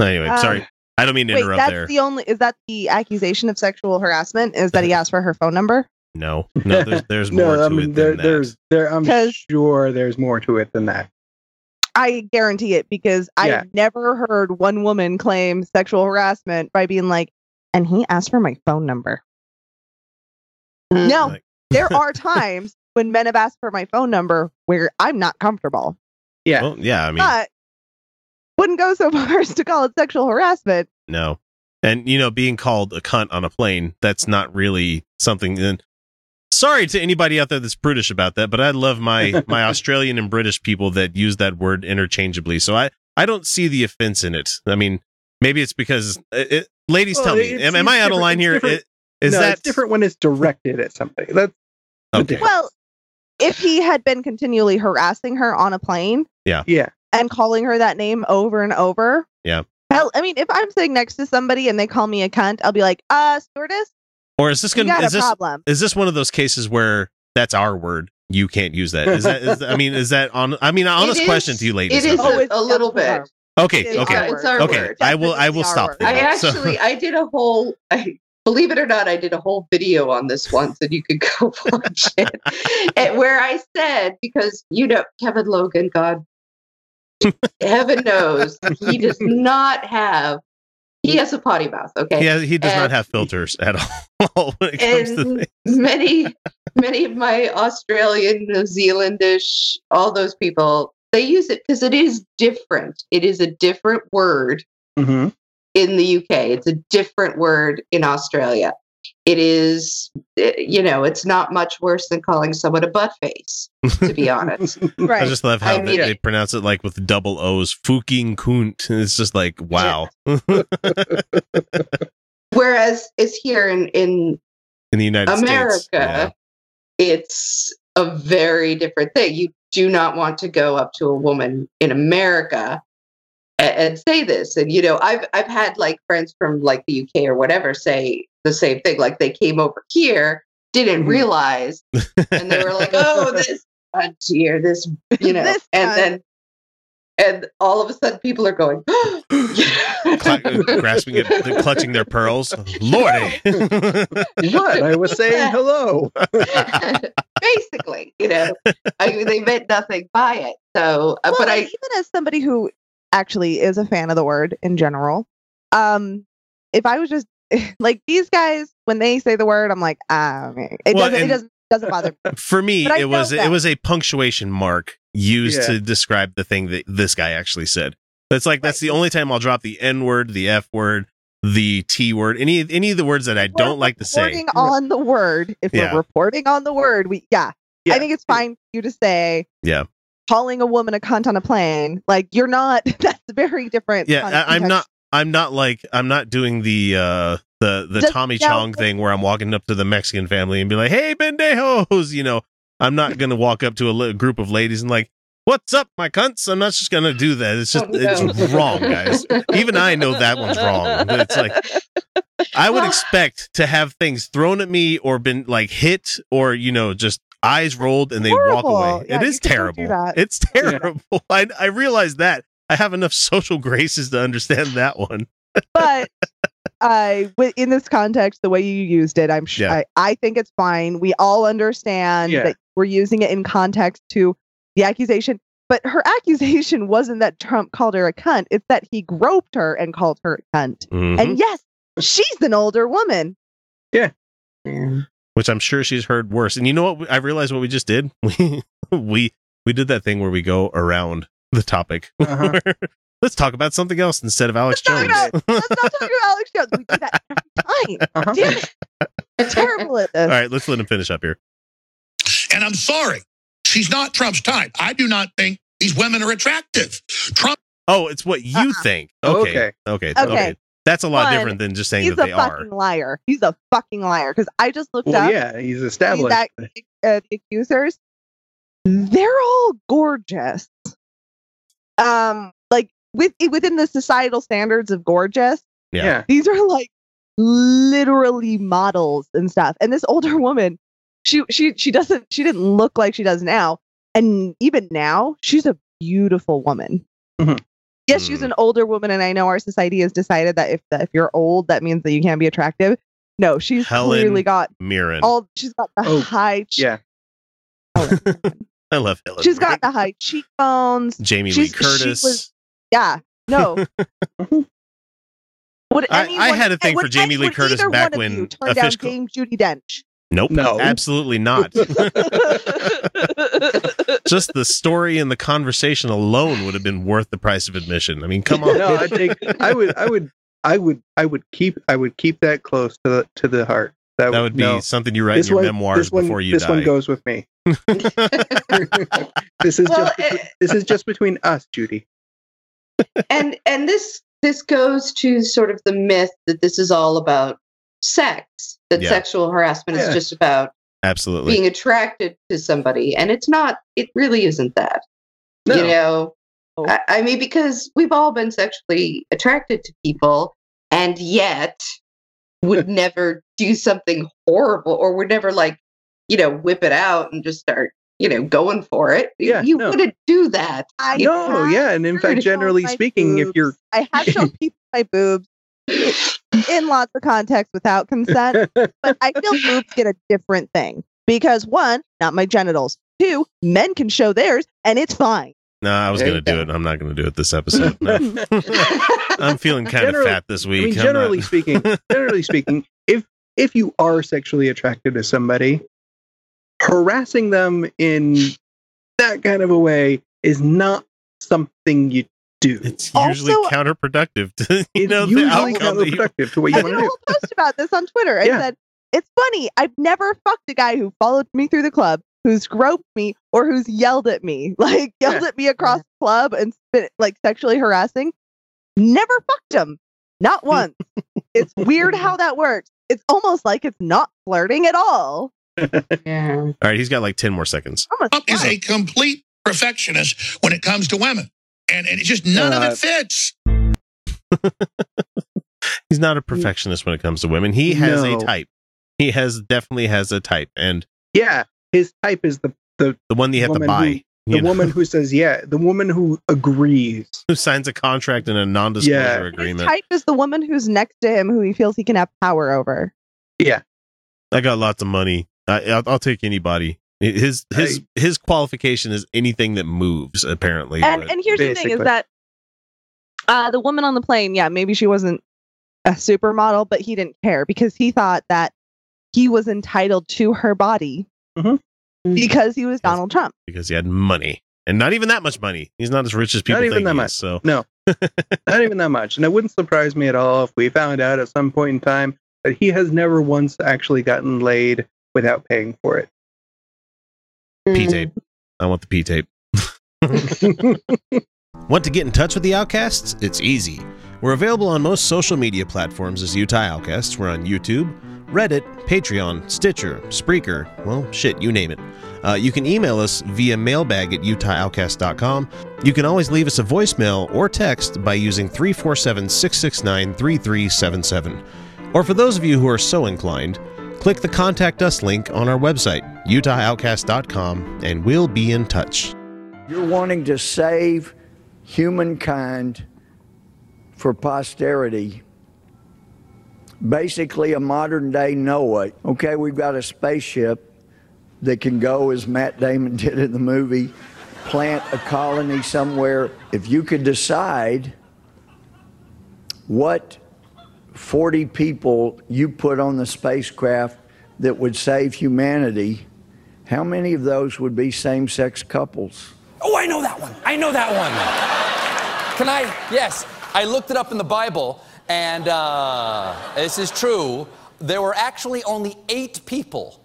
Uh, sorry. I don't mean to Wait, interrupt that's there. the only is that the accusation of sexual harassment? Is that he asked for her phone number? No, no, there's there's more no, I to um, it there, than that. there's there. I'm 'Cause- sure there's more to it than that. I guarantee it because Yeah. I've never heard one woman claim sexual harassment by being like, and he asked for my phone number. Mm. No, Like- there are times when men have asked for my phone number where I'm not comfortable, Yeah. Well, yeah, I mean, but wouldn't go so far as to call it sexual harassment. no. And you know, being called a cunt on a plane, that's not really something and sorry to anybody out there that's brutish about that, but I love my my Australian and British people that use that word interchangeably. So I I don't see the offense in it. I mean, maybe it's because it, it- ladies Well, tell me, am, am I out of line it's here? different. It- Is no, that it's different when it's directed at somebody? That's Okay. Well, if he had been continually harassing her on a plane yeah yeah. And calling her that name over and over, Yeah. Hell, I mean, if I'm sitting next to somebody and they call me a cunt, I'll be like, uh, stewardess, or is this gonna got is a this problem. is this one of those cases where that's our word? You can't use that. Is that? Is, I mean, is that on? I mean, honest It question to you, ladies. It is Oh, a, a little bit. okay, It's okay, our It's our okay. word. I will. I will stop our there. I So- actually, I did a whole. I, believe it or not, I did a whole video on this once, and you could go watch it. and where I said because you know Kevin Logan, God, heaven knows he does not have. He has a potty mouth. Okay, he, has, he does not have filters at all when it comes and things. many many of my australian new zealandish all those people they use it because it is different it is a different word hmm in the uk it's a different word in australia it is eh, you know it's not much worse than calling someone a butt face to be honest right I just love how I they, mean- they pronounce it like with double O's, fucking kunt. It's just like wow. whereas is here in in In the United America, States, yeah. it's a very different thing. You do not want to go up to a woman in America and, and say this. And you know, I've I've had like friends from like the UK or whatever say the same thing. Like they came over here, didn't Mhm. realize, and they were like, "Oh, this cunt here, this you know," This and then. And all of a sudden, people are going, Cla- grasping it, clutching their pearls. Lordy. What? I was saying hello. basically, you know, I they meant nothing by it. So, uh, Well, but I, even as somebody who actually is a fan of the word in general, um, if I was just like these guys when they say the word, I'm like, ah, man, it Well, doesn't, it doesn't, doesn't bother me. For me, But it know was it was a punctuation mark used Yeah. to describe the thing that this guy actually said. It's like that's the only time I'll drop the N word, the F word, the T word, any any of the words that I We're don't like to say. Reporting on the word. If Yeah. we're reporting on the word, we yeah. Yeah. I think it's fine for you to say Yeah. calling a woman a cunt on a plane. Like you're not. That's very different. Yeah, I, I'm not. I'm not like I'm not doing the uh the the Just- Tommy yeah. Chong thing where I'm walking up to the Mexican family and be like, "Hey, pendejos," you know. I'm not gonna walk up to a li- group of ladies and like, "What's up, my cunts?" I'm not just gonna do that. It's just Oh, no. it's wrong, guys. Even I know that one's wrong. But it's like I would expect to have things thrown at me or been like hit or you know just eyes rolled and they walk away. Yeah, it you is can't do terrible. It's terrible. I I realize that. I have enough social graces to understand that one. but I wi- in this context, the way you used it, I'm sure Yeah. I, I think it's fine. We all understand Yeah. that we're using it in context to the accusation. But her accusation wasn't that Trump called her a cunt. It's that he groped her and called her a cunt. Mhm. And yes, she's an older woman. Yeah. Which I'm sure she's heard worse. And you know what? I realized what we just did. We we we did that thing where we go around the topic. Uh-huh. Let's talk about something else instead of Alex Let's Jones. talk about- Let's not talk about Alex Jones. We do that every time. Uh-huh. Damn it. I'm terrible at this. All right, let's let him finish up here. And I'm sorry, she's not Trump's type. I do not think these women are attractive. Trump Oh, it's what you Uh-uh. think. Okay. Okay. Okay. Okay. Okay. That's a lot One, different than just saying He's that they are. fucking liar. He's a fucking liar. Because I just looked Well, up yeah, he's these established. ac- uh, the accusers. They're all gorgeous. Um, like with within the societal standards of gorgeous, Yeah. yeah. these are like literally models and stuff. And this older woman, she she she doesn't she didn't look like she does now. And even now, she's a beautiful woman. Mhm. Yes, she's Mm. an older woman, and I know our society has decided that if that if you're old, that means that you can't be attractive. No, she's Helen clearly got Mirren. all. She's got the Oh, high. che- Yeah. I love Helen. she's Mirren. got the high cheekbones. Jamie Lee she's- she Curtis. was- Yeah, no. Mm-hmm. would I- I had a thing would for Jamie any- Lee Curtis back when you turn a down fish Dame Judi Dench. nope. No. Absolutely not. just the story and the conversation alone would have been worth the price of admission. I mean, come on. no, I think I would, I would, I would, I would keep, I would keep that close to the to the heart. that would be no. something you write This in your one- memoirs this one, before you this die. one goes with me. this is Well, just between, eh, this is just between us, Judi. and and this this goes to sort of the myth that this is all about sex that Yeah. sexual harassment Yeah. is just about Absolutely. being attracted to somebody and it's not it really isn't that No. you know Oh. I, I mean because we've all been sexually attracted to people and yet would never do something horrible or would never like you know whip it out and just start you know going for it Yeah, you no. wouldn't do that I No, have yeah, and in fact, generally my speaking, if you're I have shown people my boobs in lots of contexts without consent, but I feel boobs get a different thing because one, not my genitals. Two, men can show theirs and it's fine. no, I was going to do it. I'm not going to do it this episode. No. I'm feeling kind of Generally- fat this week. I mean, generally not- speaking, generally speaking, if if you are sexually attracted to somebody, harassing them in that kind of a way is not something you do. it's usually Also- counterproductive to you It's know the outcome that you counterproductive to what you want a to do. whole post about this on Twitter. I Yeah. said, it's funny. I've never fucked a guy who followed me through the club, who's groped me, or who's yelled at me, like yelled Yeah. at me across the club and spit, like sexually harassing. Never fucked him. Not hmm. once. it's weird how that works. It's almost like it's not flirting at all. Yeah All right, he's got like 10 more seconds. Almost Trump is a complete perfectionist when it comes to women. And, and it's just none of Uh, it fits. He's not a perfectionist when it comes to women. He has No. a type. He has definitely has a type and Yeah, his type is the the, the one that you have to Woman buy. the you know, woman who says yeah, the woman who agrees. who signs a contract and a non-disclosure Yeah. His agreement. type is the woman who's next to him who he feels he can have power over. Yeah, I got lots of money. I, I'll, I'll take anybody. His his his qualification is anything that moves. Apparently, And and here's the thing is that uh the woman on the plane, yeah, maybe she wasn't a supermodel, but he didn't care because he thought that he was entitled to her body Mhm. because he was Donald Trump. because he had money and not even that much money. He's not as rich as people Not even think that he much. is. So no, not even that much. And it wouldn't surprise me at all if we found out at some point in time that he has never once actually gotten laid without paying for it. P tape. I want the P tape. Want to get in touch with the Outcasts? It's easy. We're available on most social media platforms as Utah Outcasts. We're on YouTube, Reddit, Patreon, Stitcher, Spreaker, well, shit, you name it. Uh, you can email us via mailbag at utahoutcast.com. You can always leave us a voicemail or text by using 347 669 3377. Or for those of you who are so inclined, click the Contact Us link on our website, utahoutcast.com, and we'll be in touch. You're wanting to save humankind for posterity. Basically, a modern day Noah. Okay, we've got a spaceship that can go, as Matt Damon did in the movie, plant a colony somewhere. If you could decide what 40 people you put on the spacecraft that would save humanity, how many of those would be same sex couples? Oh, I know that one. I know that one. Can I? Yes. I looked it up in the Bible, and uh, this is true. There were actually only eight people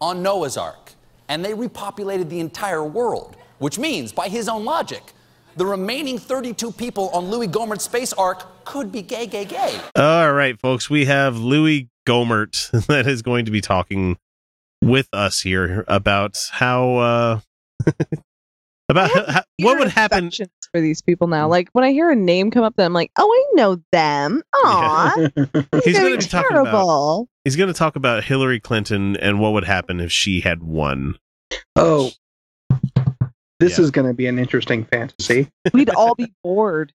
on Noah's Ark, and they repopulated the entire world, which means, by his own logic, the remaining 32 people on Louis Gohmert's space ark could be gay, gay, gay. All right, folks, we have Louis Gohmert that is going to be talking with us here about how uh about how, what would happen for these people now. Like when I hear a name come up, then I'm like, oh, I know them. Aw, He's going to be talking about terrible. he's going to talk about Hillary Clinton and what would happen if she had won. Oh, this is going to be an interesting fantasy. We'd all be bored.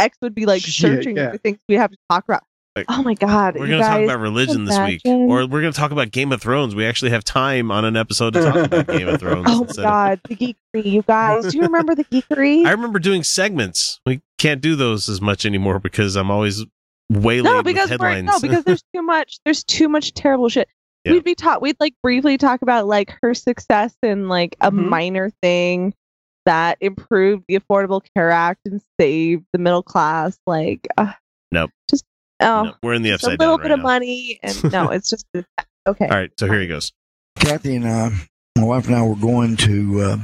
X would be like Yeah, searching yeah. for things we have to talk about. Like, oh my god, We're going to talk about religion this week, or we're going to talk about Game of Thrones. We actually have time on an episode to talk about Game of Thrones. Oh my instead of- god, the geekery, you guys. Do you remember the geekery? I remember doing segments. We can't do those as much anymore because I'm always way no, because we're, headlines. no, because there's too much. There's too much terrible shit. Yeah. We'd be taught. We'd like briefly talk about like her success in like a Mhm. minor thing that improved the Affordable Care Act and saved the middle class. Like, uh, Nope. just oh, No, we're in the just a little down bit right of now. money, and no, it's just okay. All right, so here he goes. Kathy and I, my wife and I were going to uh,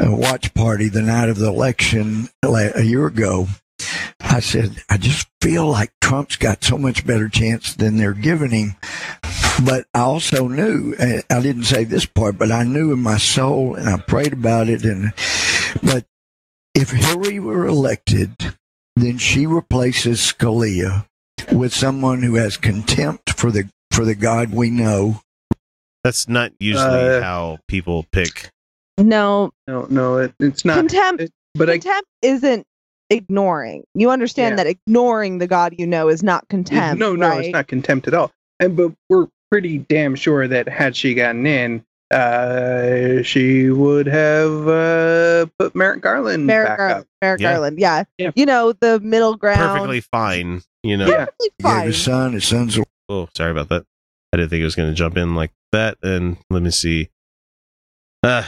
a watch party the night of the election la- a year ago. I said, I just feel like Trump's got so much better chance than they're giving him. But I also knew, uh, I didn't say this part, but I knew in my soul and I prayed about it. And, but if Hillary were elected, then she replaces Scalia with someone who has contempt for the, for the God we know That's not usually Uh, how people pick. No, No, no, it, it's not. contempt. it- but I, contempt isn't ignoring. You understand Yeah. that ignoring the God you know is not contempt. no, no, right? it's not contempt at all. And but we're pretty damn sure that had she gotten in, uh, she would have uh, put Merrick Garland Merrick, back Gar- up. Merrick Yeah. Garland. Yeah. Yeah. You know, the middle ground. Perfectly fine, you know. Yeah. Perfectly He gave fine. his son, his son's Oh, sorry about that. I didn't think it was going to jump in like that. And let me see. Uh,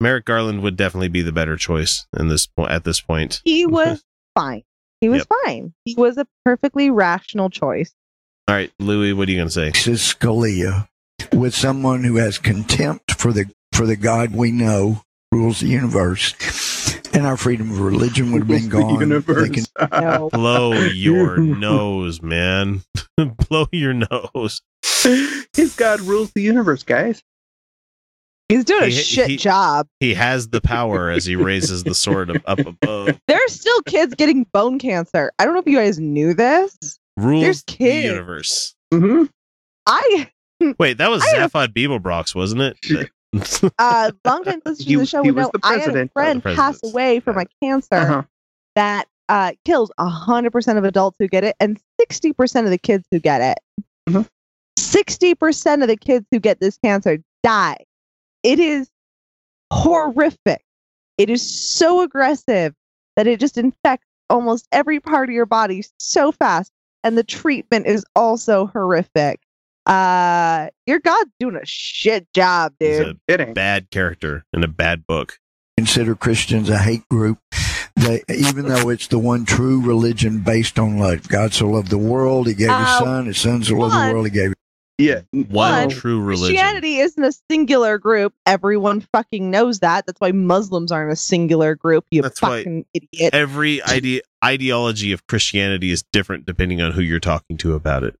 Merrick Garland would definitely be the better choice in this point. At this point, He was fine. He was Yep. fine. He was a perfectly rational choice. all right, Louis, what are you going to say? replaces Scalia with someone who has contempt for the for the God we know rules the universe, and our freedom of religion would have been gone. They universe. can- No. Blow your nose, man. Blow your nose. His God rules the universe, guys. He's doing a shit he- job. He has the power as he raises the sword up, up above. There's still kids getting bone cancer. I don't know if you guys knew this. Rules There's the kids. universe. Mm-hmm. I Wait, that was I have- Zaphod Beeblebrox, wasn't it? uh long time listener He- to the show he would know the I had a friend Oh, pass away from a cancer Uh-huh. that uh kills hundred percent of adults who get it and sixty percent of the kids who get it. Mhm. 60 percent of the kids who get this cancer die. It is horrific. It is so aggressive that it just infects almost every part of your body so fast. And the treatment is also horrific. Uh your God's doing a shit job, He's dude. a It ain't. bad character in a bad book. consider Christians a hate group. They, even though it's the one true religion based on love, God so loved the world, He gave His Uh, Son. His Son so loved the world, He gave. Yeah. one One, true religion. Christianity isn't a singular group. Everyone fucking knows that. That's why Muslims aren't a singular group. You That's why fucking idiot. Every idea ideology of Christianity is different depending on who you're talking to about it.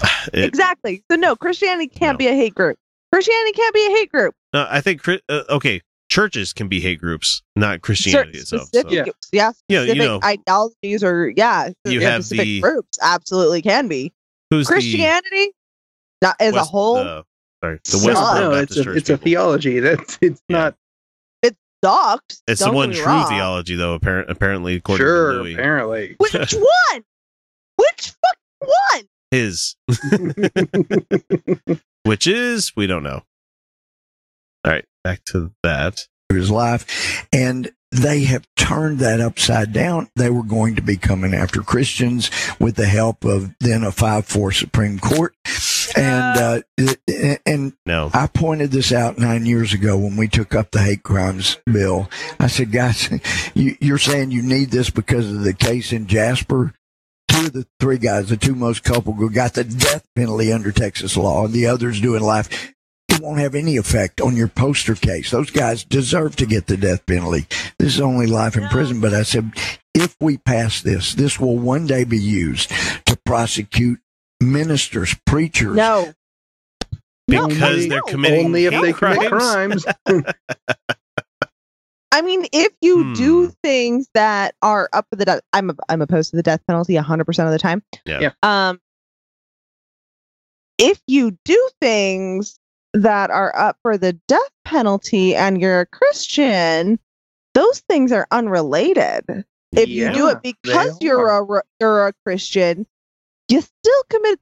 It- exactly. So no, Christianity can't be a hate group. Christianity can't be a hate group. No, I think uh, okay, churches can be hate groups, not Christianity Certain itself. so. yeah, Yeah, you specific know. ideologies or yeah, You yeah, have specific the- groups absolutely can be. Who's the Christianity, not as a whole, the- sorry, the Sucks. Westboro no, Baptist it's a Church. it's a theology. That's it's not it sucks. it's the one true wrong. theology, though. Apparent, apparently, according sure. to Louis, Apparently, Which one? Which fucking one? His, which is we don't know. All right, back to that. his life. And they have turned that upside down. They were going to be coming after Christians with the help of then a 5 4 Supreme Court. And, uh, and No, I pointed this out nine years ago when we took up the hate crimes bill. I said, guys, you, you're saying you need this because of the case in Jasper. Two of the three guys, the two most culpable, got the death penalty under Texas law, and the others doing life. It won't have any effect on your poster case. Those guys deserve to get the death penalty. This is only life in prison. But I said, if we pass this, this will one day be used to prosecute ministers, preachers, No, No, because no, they're committing only if hate they commit crimes. I mean, if you Hmm. do things that are up for the death, I'm I'm opposed to the death penalty 100 percent of the time. Yeah. Yeah. Um, if you do things that are up for the death penalty and you're a Christian, those things are unrelated. If you do it because you're a you're a Christian, you still commit.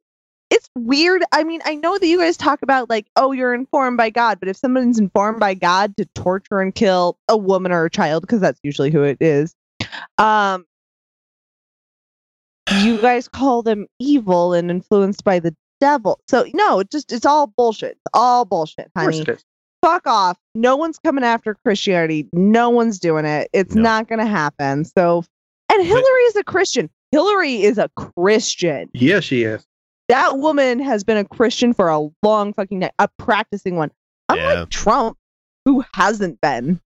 It's weird. I mean, I know that you guys talk about like, oh, you're informed by God, but if someone's informed by God to torture and kill a woman or a child, because that's usually who it is, um, you guys call them evil and influenced by the devil. So no, it just it's all bullshit. It's all bullshit, honey. Fuck off. No one's coming after Christianity. No one's doing it. It's No. not gonna happen. So and Hillary is a Christian. Hillary is a Christian. Yes, she is. That woman has been a Christian for a long fucking time, a practicing one. Unlike Yeah. Trump, who hasn't been.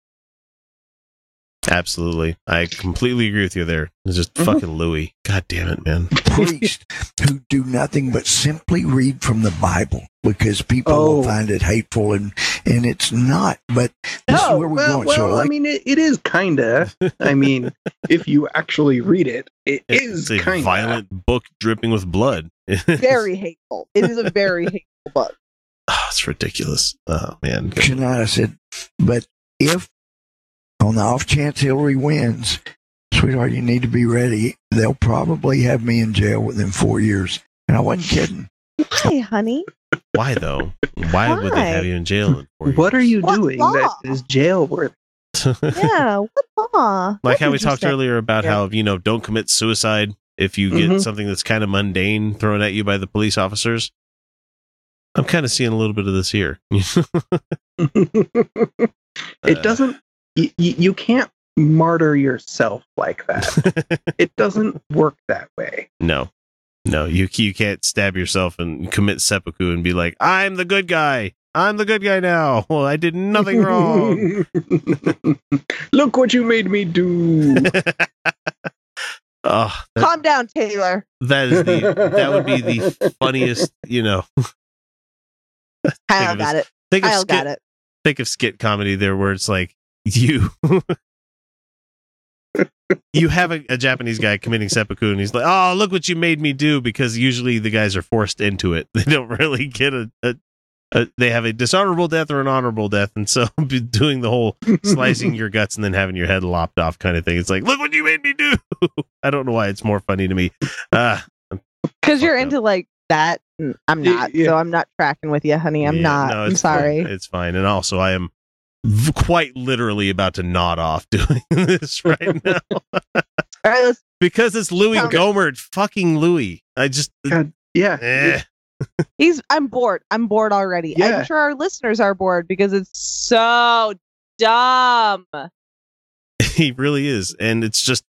Absolutely, I completely agree with you there. It's just Mhm. fucking Louis. God damn it, man. Priests who do nothing but simply read from the Bible because people will Oh. find it hateful and and it's not. But this is where we're well, going. well, so I mean, it, it is kinda. I mean, if you actually read it, it is It's a kinda. violent book dripping with blood. Very hateful. It is a very hateful book. Oh, it's ridiculous. Oh man. tonight I said, but if on the off chance Hillary wins, sweetheart, you need to be ready. They'll probably have me in jail within four years. And I wasn't kidding. Why, honey. Why though? Why, would they have you in jail? in four What are you What doing law? that is jail worthy? Yeah, what law? like What how we talked say? earlier about Yeah. how you know don't commit suicide if you get Mhm. something that's kind of mundane thrown at you by the police officers. I'm kind of seeing a little bit of this here. it Uh, doesn't. You, you can't martyr yourself like that. it doesn't work that way. no, no, you you can't stab yourself and commit seppuku and be like, "I'm the good guy. I'm the good guy now. Well, I did nothing wrong." Look what you made me do. oh, that, Calm down, Taylor. that is the that would be the funniest. You know, Kyle got it. think of Kyle skit, got it. think of skit comedy there where it's like you you have a, a japanese guy committing seppuku and he's like oh look what you made me do because usually the guys are forced into it they don't really get a, a, a they have a dishonorable death or an honorable death and so doing the whole slicing your guts and then having your head lopped off kind of thing it's like look what you made me do i don't know why it's more funny to me uh Because you're fucked up. into like that. I'm not. yeah. So I'm not tracking with you, honey. I'm yeah, not. no, I'm it's fine. sorry. it's fine and also i am v- quite literally about to nod off doing this right now All right, let's. because it's Louis Sound- Gohmert, fucking Louis. I just God, yeah. eh. He's. I'm bored. I'm bored already. Yeah. I'm sure our listeners are bored because it's so dumb. he really is, and it's just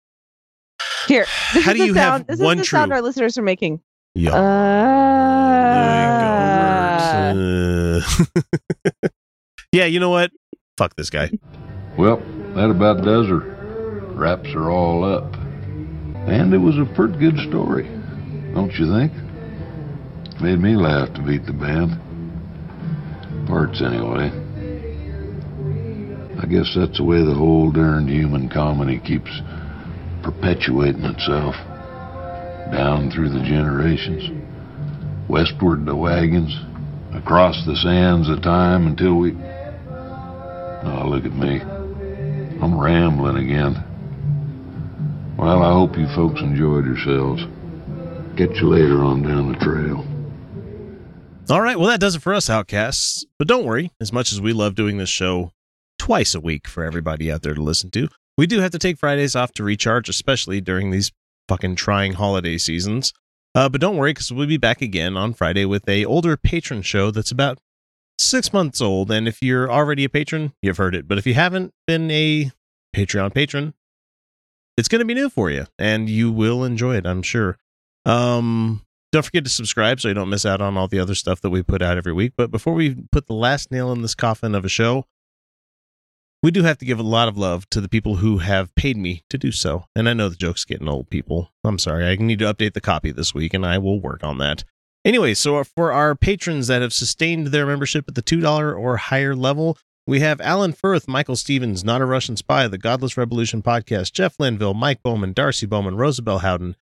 Here, this How is do the you sound. have this one is the sound our listeners are making. Yeah. Uh, Uh, yeah, you know what? Fuck this guy. Well, that about does her. Wraps are all up. And it was a pretty good story, don't you think? Made me laugh to beat the band. Parts, anyway. I guess that's the way the whole darned human comedy keeps perpetuating itself. Down through the generations. Westward the wagons. Across the sands of time until we. Oh, look at me. I'm rambling again. Well, I hope you folks enjoyed yourselves. Catch you later on down the trail. All right, well, that does it for us, Outcasts. But don't worry, as much as we love doing this show twice a week for everybody out there to listen to, we do have to take Fridays off to recharge, especially during these fucking trying holiday seasons. Uh, but don't worry, because we'll be back again on Friday with a older patron show that's about six months old. And if you're already a patron, you've heard it. But if you haven't been a Patreon patron, it's going to be new for you, and you will enjoy it, I'm sure. Um, don't forget to subscribe so you don't miss out on all the other stuff that we put out every week. But before we put the last nail in this coffin of a show, we do have to give a lot of love to the people who have paid me to do so. And I know the joke's getting old, people. I'm sorry. I need to update the copy this week, and I will work on that. Anyway, so for our patrons that have sustained their membership at the $2 or higher level, we have Alan Firth, Michael Stevens, Not a Russian Spy, The Godless Revolution Podcast, Jeff Linville, Mike Bowman, Darcy Bowman, Rosabelle Howden,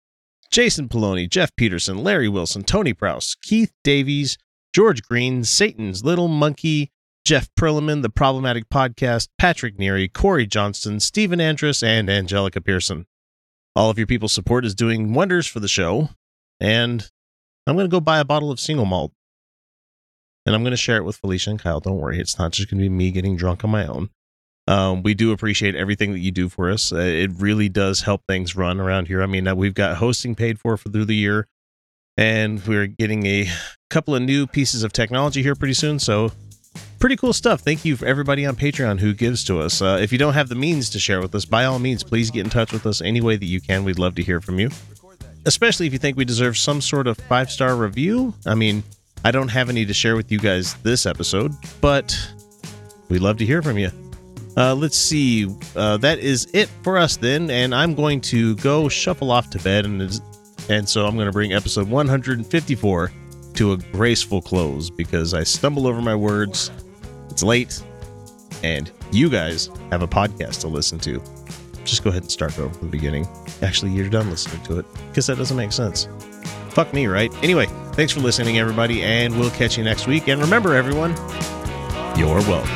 Jason Poloni, Jeff Peterson, Larry Wilson, Tony Prouse, Keith Davies, George Green, Satan's Little Monkey, Jeff Perlman, The Problematic Podcast, Patrick Neary, Corey Johnston, Stephen Andrus, and Angelica Pearson. All of your people's support is doing wonders for the show, and I'm going to go buy a bottle of single malt. And I'm going to share it with Felicia and Kyle. Don't worry, it's not just going to be me getting drunk on my own. Um, we do appreciate everything that you do for us. Uh, it really does help things run around here. I mean, we've got hosting paid for for through the year, and we're getting a couple of new pieces of technology here pretty soon. So, pretty cool stuff. Thank you for everybody on Patreon who gives to us. Uh, if you don't have the means to share with us, by all means, please get in touch with us any way that you can. We'd love to hear from you, especially if you think we deserve some sort of five star review. I mean, I don't have any to share with you guys this episode, but we'd love to hear from you. Uh, let's see. Uh, that is it for us then, and I'm going to go shuffle off to bed, and and so I'm going to bring episode 154 to a graceful close because I stumble over my words. It's late, and you guys have a podcast to listen to. Just go ahead and start over from the beginning. Actually, you're done listening to it because that doesn't make sense. Fuck me, right? Anyway, thanks for listening, everybody, and we'll catch you next week. And remember, everyone, you're welcome.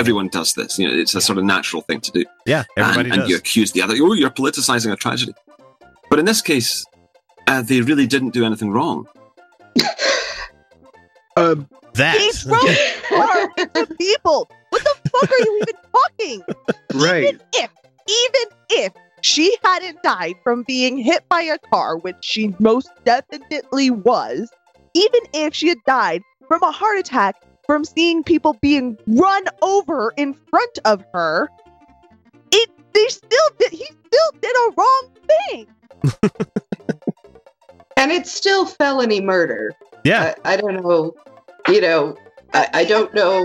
Everyone does this. You know, it's a sort of natural thing to do. Yeah, everybody and, and you accuse the other. Oh, you're politicizing a tragedy. But in this case, uh, they really didn't do anything wrong. Um, that He broke car into people. What the fuck are you even talking? right. Even if, even if she hadn't died from being hit by a car, which she most definitely was, even if she had died from a heart attack from seeing people being run over in front of her, it they still did he still did a wrong thing. And it's still felony murder. Yeah. I, I don't know. You know, I, I don't know.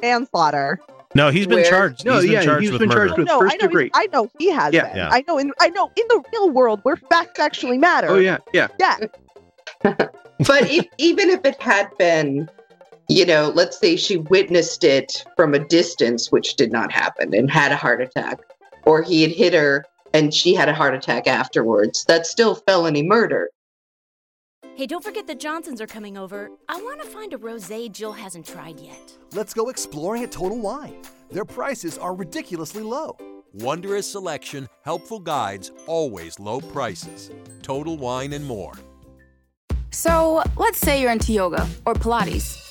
Manslaughter. No, he's been Where- charged. No, he's been yeah, charged he's with been murder. charged with no, first I know. degree. He, I know he has Yeah. been. Yeah. I know. In I know in the real world where facts actually matter. Oh yeah, yeah. Yeah. But if, even if it had been, you know, let's say she witnessed it from a distance, which did not happen, and had a heart attack, or he had hit her and she had a heart attack afterwards, that's still felony murder. Hey, don't forget the Johnsons are coming over. I want to find a rosé Jill hasn't tried yet. Let's go exploring at Total Wine. Their prices are ridiculously low. Wondrous selection, helpful guides, always low prices. Total Wine and more. So, let's say you're into yoga or Pilates,